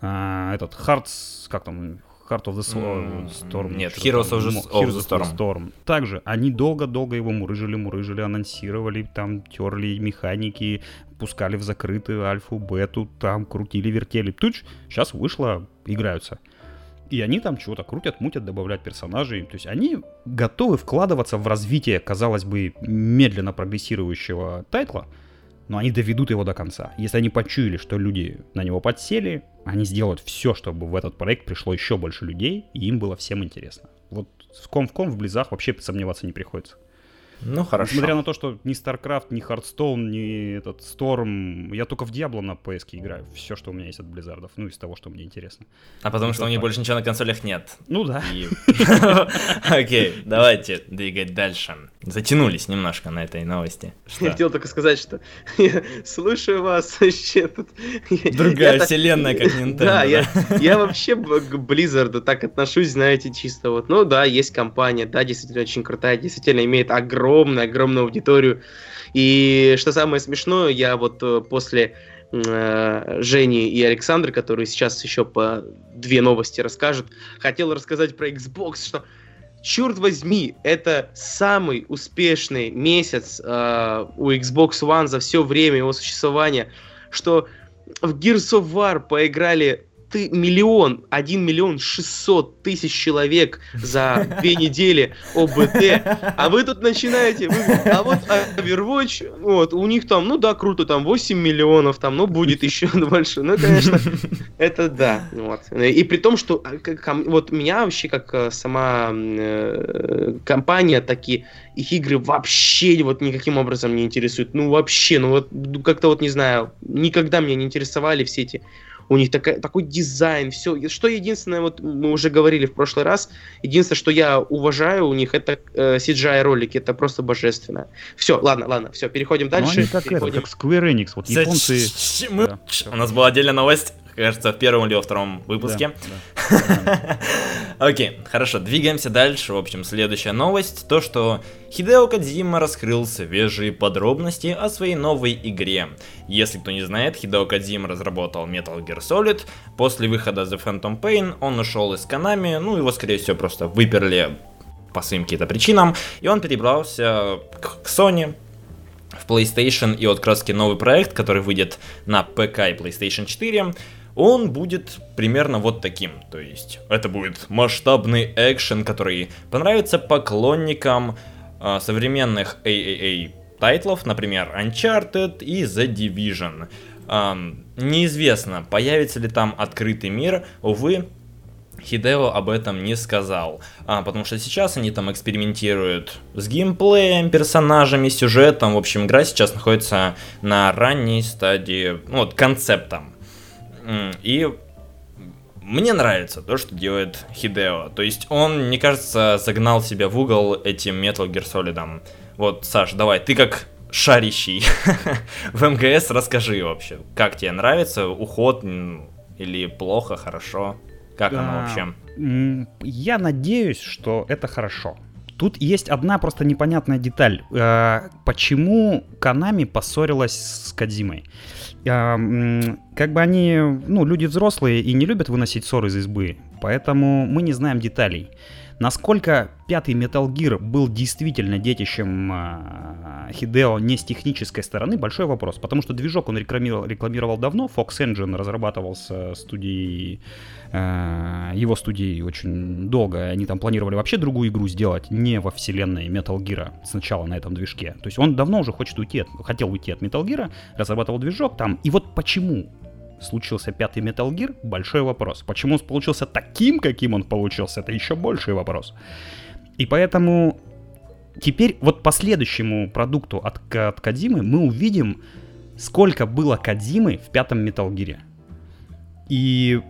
А, этот Hearts, как там, Heart of the Storm. Нет, Heroes of, the, of the Storm. Storm. Также они долго-долго его мурыжили, мурыжили, анонсировали, там терли механики, пускали в закрытую альфу, бету, там крутили, вертели. Тут сейчас вышло, играются. И они там чего-то крутят, мутят, добавлять персонажей. То есть они готовы вкладываться в развитие, казалось бы, медленно прогрессирующего тайтла, но они доведут его до конца. Если они почуяли, что люди на него подсели, они сделают все, чтобы в этот проект пришло еще больше людей, и им было всем интересно. Вот в ком в ком в Близах вообще сомневаться не приходится. Ну, хорошо. Несмотря на то, что ни StarCraft, ни Hearthstone, ни этот Storm, я только в Diablo на PS играю. Все, что у меня есть от Blizzard, ну, из того, что мне интересно. А потому что у них больше ничего на консолях нет. Ну да. *laughs* Окей, давайте двигать дальше. Затянулись немножко на этой новости. Я хотел только сказать, что *laughs* слушаю вас *laughs* вообще тут. Другая вселенная, как Nintendo. Да, я вообще к Blizzard так отношусь, знаете, чисто вот. Ну да, есть компания, да, действительно очень крутая, действительно имеет огромное огромную, огромную аудиторию. И что самое смешное, я вот э, после э, Жени и Александра, которые сейчас еще по две новости расскажут, хотел рассказать про Xbox, что черт возьми, это самый успешный месяц э, у Xbox One за все время его существования, что в Gears of War поиграли ты миллион, один миллион шестьсот тысяч человек за две *laughs* недели ОБТ, а вы тут начинаете, вы, а вот Overwatch, вот, у них там, ну да, круто, там 8 миллионов, там, ну будет еще *laughs* больше, ну, конечно, это да, вот. И при том, что а, вот меня вообще, как э, сама э, компания, такие их игры вообще вот никаким образом не интересуют, ну вообще, ну вот как-то вот не знаю, никогда меня не интересовали все эти у них такая, такой дизайн, все. Что единственное, вот мы уже говорили в прошлый раз, единственное, что я уважаю у них, это э, CGI-ролики, это просто божественно. Все, ладно, ладно, все, переходим дальше. Ну, они как, переходим. это, как Square Enix, вот японцы... Мы... Да, У нас была отдельная новость, кажется, в первом или во втором выпуске. *laughs* Окей, хорошо, двигаемся дальше. В общем, следующая новость, то что Хидео Кадзима раскрыл свежие подробности о своей новой игре. Если кто не знает, Хидео Кадзима разработал Metal Gear Solid, после выхода The Phantom Pain он ушел из Konami, ну его скорее всего просто выперли по своим каким-то причинам, и он перебрался к Sony, в PlayStation. И вот раз новый проект, который выйдет на ПК и PlayStation 4, он будет примерно вот таким. То есть это будет масштабный экшен, который понравится поклонникам э, современных AAA тайтлов, например, Uncharted и The Division. Э, неизвестно, появится ли там открытый мир, увы, Хидео об этом не сказал, а, потому что сейчас они там экспериментируют с геймплеем, персонажами, сюжетом. В общем, игра сейчас находится на ранней стадии, ну вот, концептом. И мне нравится то, что делает Хидео. То есть он, мне кажется, загнал себя в угол этим Metal Gear Solid. Вот, Саш, давай, ты как шарящий *laughs* в МГС, расскажи вообще, как тебе нравится уход или плохо, хорошо? Как оно вообще? Я надеюсь, что это хорошо. Тут есть одна просто непонятная деталь. Э, Почему Канами поссорилась с Кадзимой? Э, Как бы они, ну, люди взрослые и не любят выносить ссоры из избы, поэтому мы не знаем деталей. Насколько пятый Metal Gear был действительно детищем э, Хидео не с технической стороны, большой вопрос. Потому что движок он рекламировал, рекламировал давно, Fox Engine разрабатывался студией, э, его студией очень долго. Они там планировали вообще другую игру сделать, не во вселенной Metal Gear, сначала на этом движке. То есть он давно уже хочет уйти, от, хотел уйти от Metal Gear, разрабатывал движок там. И вот почему случился пятый Metal Gear, большой вопрос. Почему он получился таким, каким он получился, это еще больший вопрос. И поэтому теперь вот по следующему продукту от, от Кадимы мы увидим, сколько было Кадимы в пятом Metal Gear. И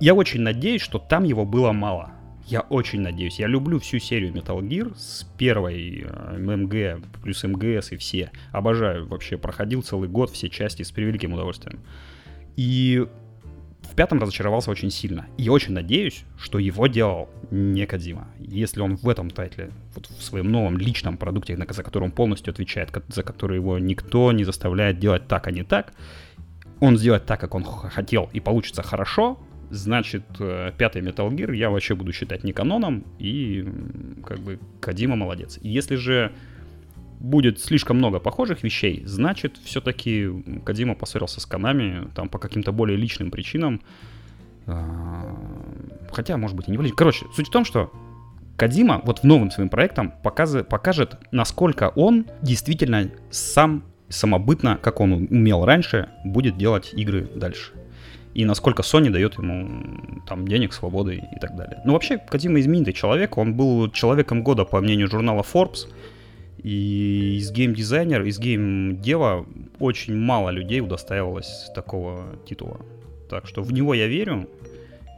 я очень надеюсь, что там его было мало. Я очень надеюсь. Я люблю всю серию Metal Gear с первой э, МГ плюс МГС и все. Обожаю вообще. Проходил целый год все части с превеликим удовольствием. И в пятом разочаровался очень сильно. И очень надеюсь, что его делал не Кадима. Если он в этом тайтле, вот в своем новом личном продукте, за который он полностью отвечает, за который его никто не заставляет делать так, а не так, он сделает так, как он хотел, и получится хорошо, значит, э, пятый Metal Gear я вообще буду считать не каноном, и как бы Кадима молодец. Если же будет слишком много похожих вещей, значит, все-таки Кадима поссорился с Канами, там, по каким-то более личным причинам. А, Хотя, может быть, и не более. Короче, суть в том, что Кадима вот в новым своим проектом показ- покажет, насколько он действительно сам самобытно, как он умел раньше, будет делать игры дальше. И насколько Sony дает ему там денег, свободы и так далее. Ну, вообще, Кадима изменитый человек. Он был человеком года, по мнению журнала Forbes. И из геймдизайнера, из геймдева очень мало людей удостаивалось такого титула. Так что в него я верю.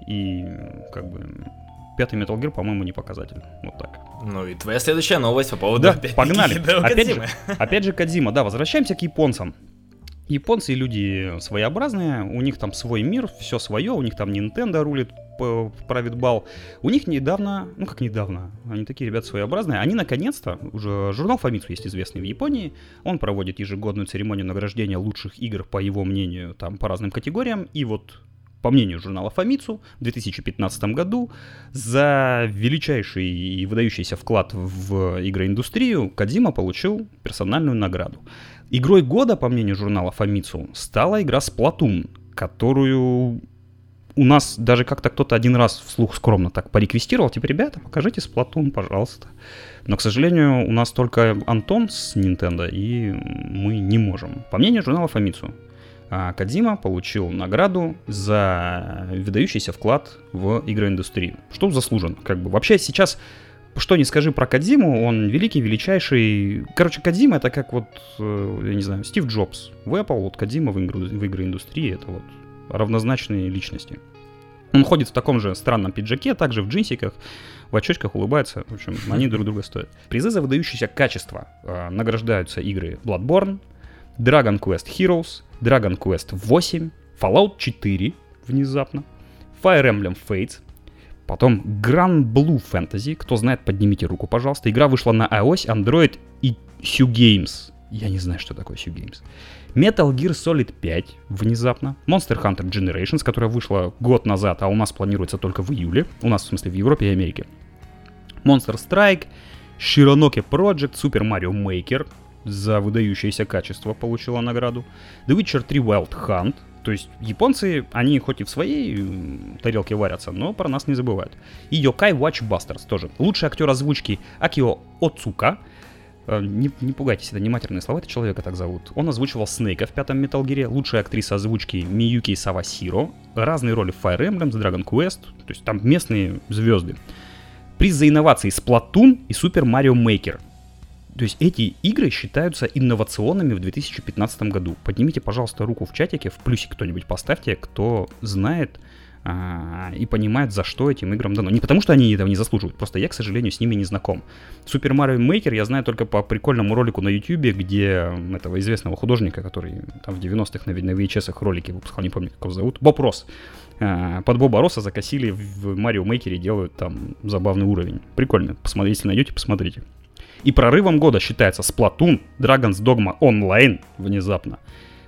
И как бы пятый Metal Gear, по-моему, не показатель. Вот так. Ну и твоя следующая новость по поводу Да, погнали. *laughs* Опять же, опять же Кадзима, да, возвращаемся к японцам. Японцы люди своеобразные, у них там свой мир, все свое, у них там Nintendo рулит, п- правит бал. У них недавно, ну как недавно, они такие ребята своеобразные, они наконец-то, уже журнал Famitsu есть известный в Японии, он проводит ежегодную церемонию награждения лучших игр, по его мнению, там по разным категориям, и вот по мнению журнала Famitsu, в 2015 году за величайший и выдающийся вклад в игроиндустрию Кадзима получил персональную награду. Игрой года, по мнению журнала Famitsu, стала игра Splatoon, которую у нас даже как-то кто-то один раз вслух скромно так пореквестировал, типа, ребята, покажите Splatoon, пожалуйста. Но, к сожалению, у нас только Антон с Nintendo, и мы не можем. По мнению журнала Famitsu, а Кадзима получил награду за выдающийся вклад в игроиндустрию. Что заслужен, как бы. Вообще сейчас, что не скажи про Кадзиму, он великий, величайший. Короче, Кадзима это как вот, э, я не знаю, Стив Джобс в Apple, вот Кадзима в, игру, в игроиндустрии, это вот равнозначные личности. Он ходит в таком же странном пиджаке, также в джинсиках, в очочках улыбается. В общем, *laughs* они друг друга стоят. Призы за выдающееся качество э, награждаются игры Bloodborne, Dragon Quest Heroes, Dragon Quest 8, Fallout 4, внезапно. Fire Emblem Fates. Потом Grand Blue Fantasy. Кто знает, поднимите руку, пожалуйста. Игра вышла на iOS, Android и Hue Games. Я не знаю, что такое Hue Games. Metal Gear Solid 5 внезапно. Monster Hunter Generations, которая вышла год назад, а у нас планируется только в июле. У нас, в смысле, в Европе и Америке. Monster Strike, Shironoke Project, Super Mario Maker за выдающееся качество получила награду. The Witcher 3 Wild Hunt, то есть японцы, они хоть и в своей тарелке варятся, но про нас не забывают. И Yokai Watch Busters тоже. Лучший актер озвучки Акио Оцука. Э, не, не пугайтесь, это не матерные слова, это человека так зовут. Он озвучивал Снейка в пятом Metal лучшая актриса озвучки Миюки Савасиро, разные роли в Fire Emblem, Dragon Quest, то есть там местные звезды. Приз за инновации Splatoon и Super Mario Maker. То есть эти игры считаются инновационными в 2015 году. Поднимите, пожалуйста, руку в чатике, в плюсик кто-нибудь поставьте, кто знает а, и понимает, за что этим играм дано. Не потому, что они этого не заслуживают, просто я, к сожалению, с ними не знаком. Super Mario Maker я знаю только по прикольному ролику на YouTube, где этого известного художника, который там в 90-х на, на VHS ролики выпускал, не помню, как его зовут, Боб Росс. А, под Боба Росса закосили в Марио Мейкере, делают там забавный уровень. Прикольно. Посмотрите, если найдете, посмотрите. И прорывом года считается Splatoon, Dragon's Dogma Online внезапно,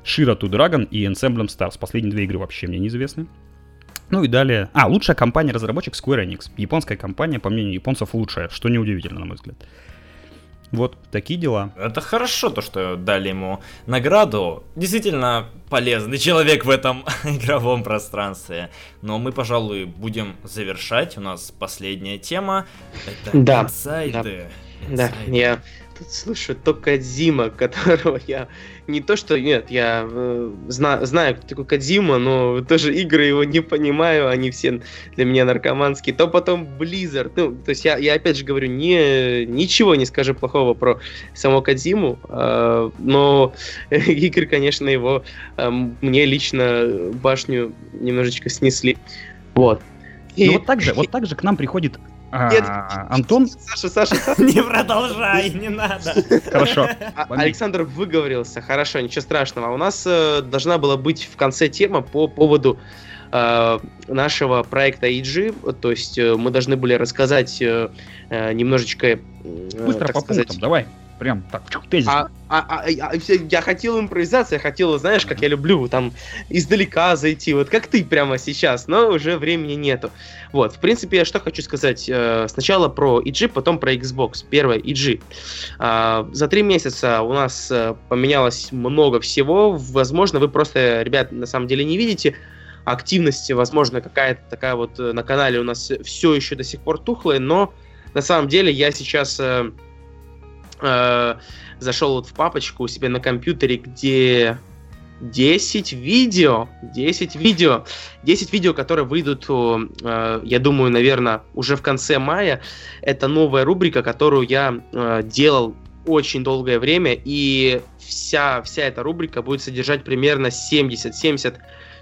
Shira to Dragon и Ensemble Stars. Последние две игры вообще мне неизвестны. Ну и далее... А, лучшая компания-разработчик Square Enix. Японская компания, по мнению японцев, лучшая, что неудивительно, на мой взгляд. Вот такие дела. Это хорошо, то, что дали ему награду. Действительно полезный человек в этом *laughs* игровом пространстве. Но мы, пожалуй, будем завершать. У нас последняя тема. Это да, инсайды. Да, да я тут слышу только Кадзима, *laughs* которого я не то что нет, я э, зна, знаю, кто такой Кадзима, но тоже игры его не понимаю, они все для меня наркоманские. То потом Blizzard, ну, то есть я, я опять же говорю, не, ничего не скажу плохого про самого Кадзиму, э, но *laughs* игры, конечно, его э, мне лично башню немножечко снесли. Вот. И... Ну вот так же, вот *laughs* так же к нам приходит нет, Антон? Саша, Саша, Саша. Не продолжай, не надо. Хорошо. А, Александр выговорился, хорошо, ничего страшного. У нас э, должна была быть в конце тема по поводу э, нашего проекта EG, то есть э, мы должны были рассказать немножечко... Быстро по пунктам, давай. Прям так, тезис. А, а, а, а, я хотел импровизацию, я хотел, знаешь, как я люблю, там, издалека зайти, вот как ты прямо сейчас, но уже времени нету. Вот, в принципе, я что хочу сказать. Э, сначала про EG, потом про Xbox. Первое, EG. А, за три месяца у нас э, поменялось много всего. Возможно, вы просто, ребят, на самом деле не видите, активности, возможно, какая-то такая вот э, на канале у нас все еще до сих пор тухлая, но на самом деле я сейчас э, зашел вот в папочку у себя на компьютере, где 10 видео, 10 видео, 10 видео, которые выйдут, э, я думаю, наверное, уже в конце мая. Это новая рубрика, которую я э, делал очень долгое время, и вся, вся эта рубрика будет содержать примерно 70-70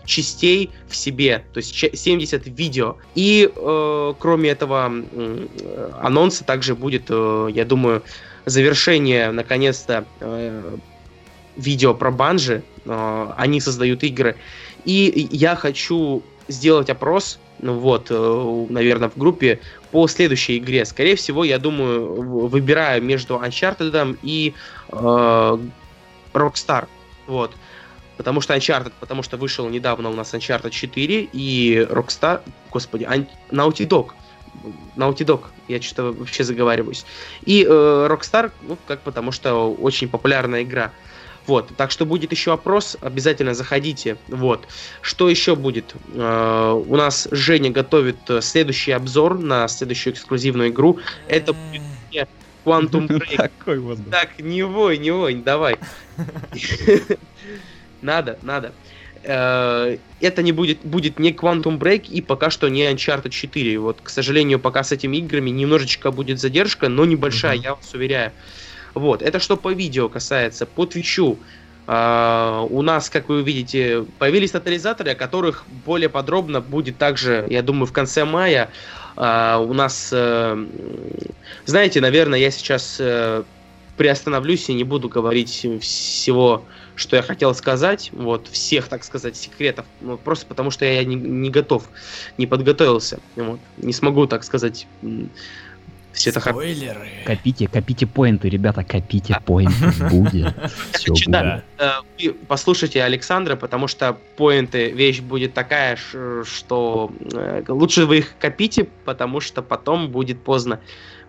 частей в себе, то есть 70 видео. И э, кроме этого э, анонса также будет, э, я думаю, завершение, наконец-то, э, видео про банжи. Э, они создают игры. И я хочу сделать опрос, ну вот, э, наверное, в группе по следующей игре. Скорее всего, я думаю, выбираю между Uncharted и э, Rockstar. Вот. Потому что Uncharted, потому что вышел недавно у нас Uncharted 4 и Rockstar, господи, Naughty Dog Naughty Dog, я что-то вообще заговариваюсь. И э, Rockstar, ну, как потому что очень популярная игра. Вот, так что будет еще опрос, обязательно заходите. Вот, что еще будет? Э, у нас Женя готовит э, следующий обзор на следующую эксклюзивную игру. Это будет Quantum *laughs* Break. Такой. Так, не вой, не вой, давай. *laughs* Надо, надо. Э, это не будет, будет не Quantum Break и пока что не Uncharted 4. Вот, к сожалению, пока с этими играми немножечко будет задержка, но небольшая, mm-hmm. я вас уверяю. Вот, это что по видео касается. По Твичу Uh, у нас, как вы видите, появились тотализаторы, о которых более подробно будет также, я думаю, в конце мая. Uh, у нас, uh, знаете, наверное, я сейчас приостановлюсь и не буду говорить всего, что я хотел сказать, вот, всех, так сказать, секретов, ну, просто потому что я не, не готов, не подготовился, вот, не смогу, так сказать, все это Спойлеры. Копите, копите поинты, ребята, копите поинты, *laughs* будет. Все будет. Да, э, вы послушайте Александра, потому что поинты вещь будет такая, что э, лучше вы их копите, потому что потом будет поздно.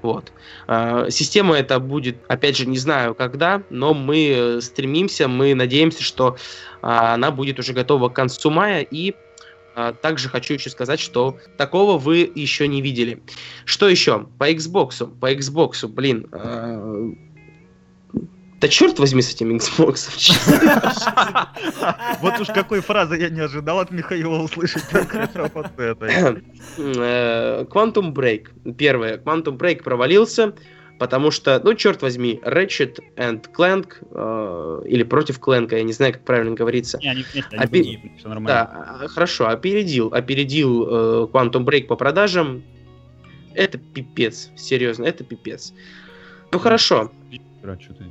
Вот. Э, Система это будет, опять же, не знаю когда, но мы э, стремимся, мы надеемся, что э, она будет уже готова к концу мая и а, Также хочу еще сказать, что такого вы еще не видели. Что еще? По Xbox. По Xbox, блин. А, Да черт возьми с этим Xbox. Вот уж какой фразы я не ожидал от Михаила услышать. Э, Quantum Break. Первое. Quantum Break провалился, потому что, ну, черт возьми, Ratchet and Clank, э, или против Clank, я не знаю, как правильно говорится. Да, а, хорошо, опередил, опередил э, Quantum Break по продажам. Это пипец, серьезно, это пипец. Ну хорошо. Чё ты?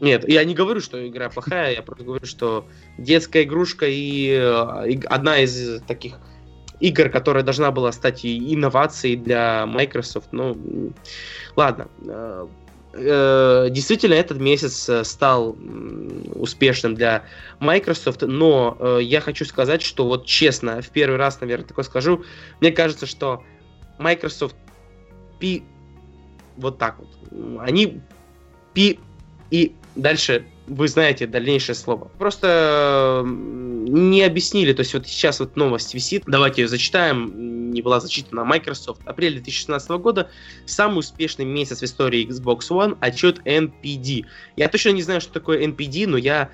Нет, я не говорю, что игра плохая, я просто говорю, что детская игрушка и э, иг- одна из таких игр, которая должна была стать и инновацией для Microsoft. Ну, ладно. Э, э, Действительно, этот месяц стал успешным для Microsoft, но я хочу сказать, что вот честно, в первый раз, наверное, такое скажу, мне кажется, что Microsoft пи вот так вот. Они пи и дальше вы знаете дальнейшее слово. Просто не объяснили, то есть вот сейчас вот новость висит, давайте ее зачитаем, не была зачитана Microsoft. Апрель 2016 года, самый успешный месяц в истории Xbox One, отчет NPD. Я точно не знаю, что такое NPD, но я...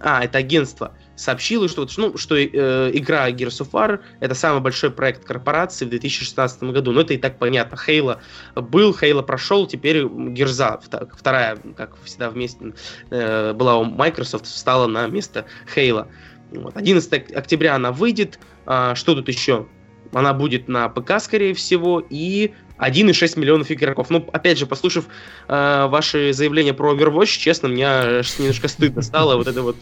А, это агентство сообщило, что, вот, ну, что э, игра Gears of War это самый большой проект корпорации в 2016 году. Но это и так понятно. Хейла был, Хейла прошел, теперь Герза, вторая, как всегда вместе э, была у Microsoft, встала на место Хейла. Вот. 11 октября она выйдет. А, что тут еще? Она будет на ПК, скорее всего, и 1,6 миллионов игроков. Ну, опять же, послушав э, ваши заявления про Overwatch, честно, мне немножко стыдно стало. Вот это вот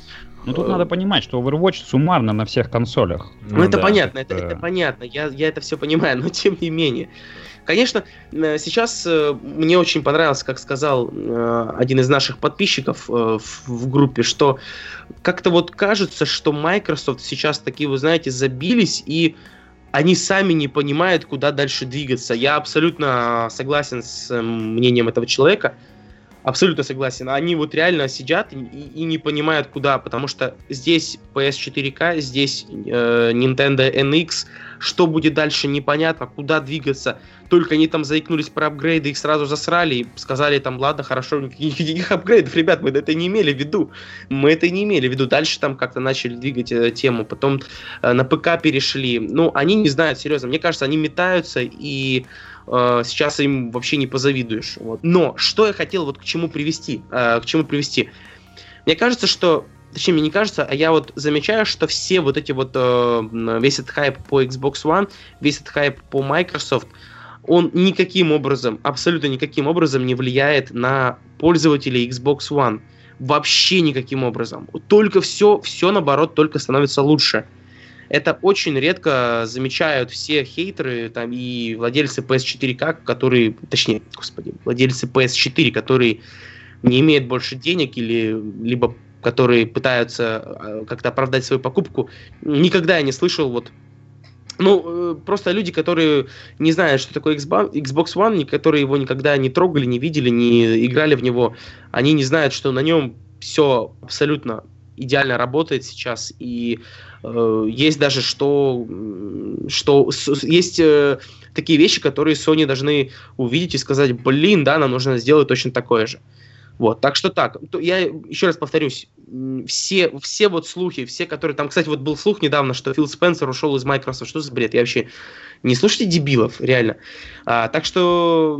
Ну тут надо понимать, что Overwatch суммарно на всех консолях. Ну, это да. понятно, это, это- это понятно, я, я это все понимаю, но тем не менее. Конечно, э, сейчас э, мне очень понравилось, как сказал э, один из наших подписчиков в, группе, что как-то вот кажется, что Microsoft сейчас такие, вы знаете, забились и они сами не понимают, куда дальше двигаться. Я абсолютно согласен с мнением этого человека. Абсолютно согласен. Они вот реально сидят и, и не понимают, куда, потому что здесь PS4K, здесь э, Nintendo NX, что будет дальше, непонятно, куда двигаться. Только они там заикнулись про апгрейды, их сразу засрали и сказали там, ладно, хорошо, никаких, апгрейдов, ребят, мы это не имели в виду. Мы это не имели в виду. Дальше там как-то начали двигать э, тему, потом э, на ПК перешли. Ну, они не знают, серьезно. Мне кажется, они метаются и э, сейчас им вообще не позавидуешь. Вот. Но что я хотел вот к чему привести? э, к чему привести? Мне кажется, что Точнее, мне не кажется, а я вот замечаю, что все вот эти вот, э, весь этот хайп по Xbox One, весь этот хайп по Microsoft, он никаким образом, абсолютно никаким образом не влияет на пользователей Xbox One. Вообще никаким образом. Только все, все наоборот, только становится лучше. Это очень редко замечают все хейтеры там, и владельцы PS4K, которые, точнее, господи, владельцы PS4, которые не имеют больше денег или либо которые пытаются э, как-то оправдать свою покупку. Никогда я не слышал вот ну, э, просто люди, которые не знают, что такое Xbox One, которые его никогда не трогали, не видели, не играли в него, они не знают, что на нем все абсолютно идеально работает сейчас, и э, есть даже что, что с- есть э, такие вещи, которые Sony должны увидеть и сказать, блин, да, нам нужно сделать точно такое же. Вот, так что так. Я еще раз повторюсь, все, все вот слухи, все, которые там, кстати, вот был слух недавно, что Фил Спенсер ушел из Microsoft, что за бред? Я вообще не слушайте дебилов, реально. А, так что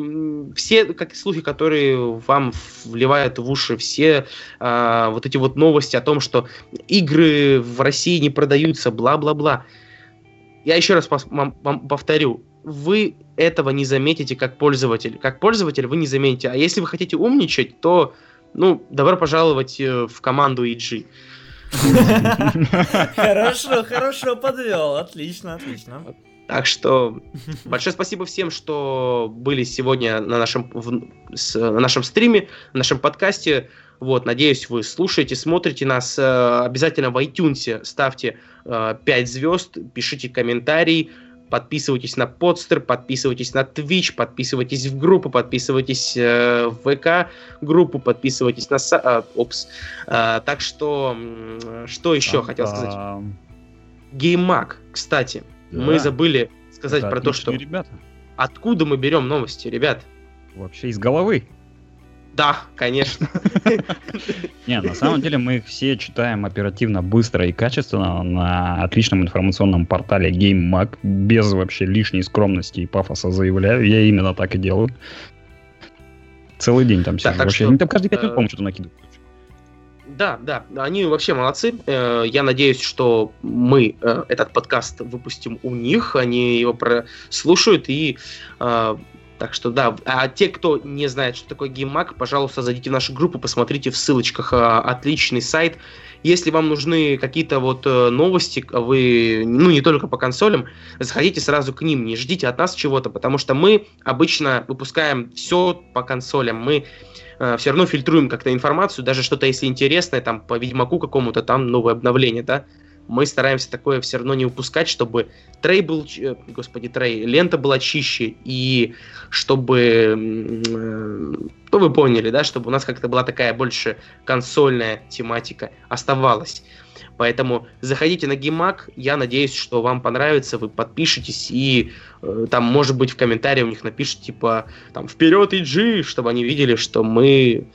все как слухи, которые вам вливают в уши, все а, вот эти вот новости о том, что игры в России не продаются, бла-бла-бла. Я еще раз вам- вам повторю, вы этого не заметите как пользователь. Как пользователь вы не заметите. А если вы хотите умничать, то, ну, добро пожаловать э, в команду EG. Хорошо, хорошо подвел. Отлично, отлично. Так что большое спасибо всем, что были сегодня на нашем, в, с, на нашем стриме, на нашем подкасте. Вот, надеюсь, вы слушаете, смотрите нас. Э, обязательно в iTunes ставьте э, 5 звезд, пишите комментарий, подписывайтесь на подстер, подписывайтесь на Twitch, подписывайтесь в группу, подписывайтесь э, в ВК группу, подписывайтесь на... Са... Э, опс. Э, так что, что еще Там, хотел сказать? Геймак, кстати. Да. Мы забыли сказать это про то, что ребята. откуда мы берем новости, ребят. Вообще из головы. Да, конечно. Не, на самом деле мы их все читаем оперативно, быстро и качественно на отличном информационном портале GameMag, без вообще лишней скромности и пафоса заявляю. Я именно так и делаю. Целый день там сижу. Вообще, они там каждые пять минут, э, по-моему, что-то накидывают. Да, да, они вообще молодцы. Э, Я надеюсь, что мы э, этот подкаст выпустим у них, они его прослушают и так что да, а те, кто не знает, что такое гейммаг, пожалуйста, зайдите в нашу группу, посмотрите в ссылочках, а, отличный сайт. Если вам нужны какие-то вот э, новости, вы, ну не только по консолям, заходите сразу к ним, не ждите от нас чего-то, потому что мы обычно выпускаем все по консолям, мы все равно фильтруем как-то информацию, даже что-то если интересное, там по Ведьмаку какому-то, там новое обновление, да, мы стараемся такое все равно не упускать, чтобы трей был, э, господи, трей, лента была чище, и чтобы, э, ну вы поняли, да, чтобы у нас как-то была такая больше консольная тематика оставалась. Поэтому заходите на Геймак, я надеюсь, что вам понравится, вы подпишитесь и э, там, может быть, в комментарии у них напишите, типа, там, вперед иджи, чтобы они видели, что мы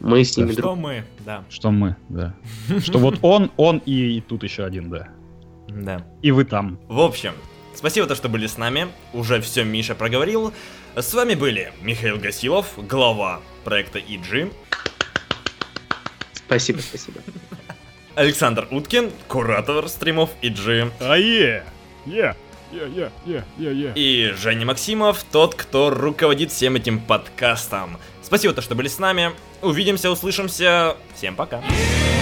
мы с ними Что друг. мы, да. Что мы, да. Что вот он, он и, и тут еще один, да. Да. И вы там. В общем, спасибо, то, что были с нами. Уже все Миша проговорил. С вами были Михаил Гасилов, глава проекта EG, Спасибо, спасибо. Александр Уткин, куратор стримов EG, А е, е, и Женя Максимов, тот, кто руководит всем этим подкастом. Спасибо, то, что были с нами. Увидимся, услышимся. Всем пока. Yeah.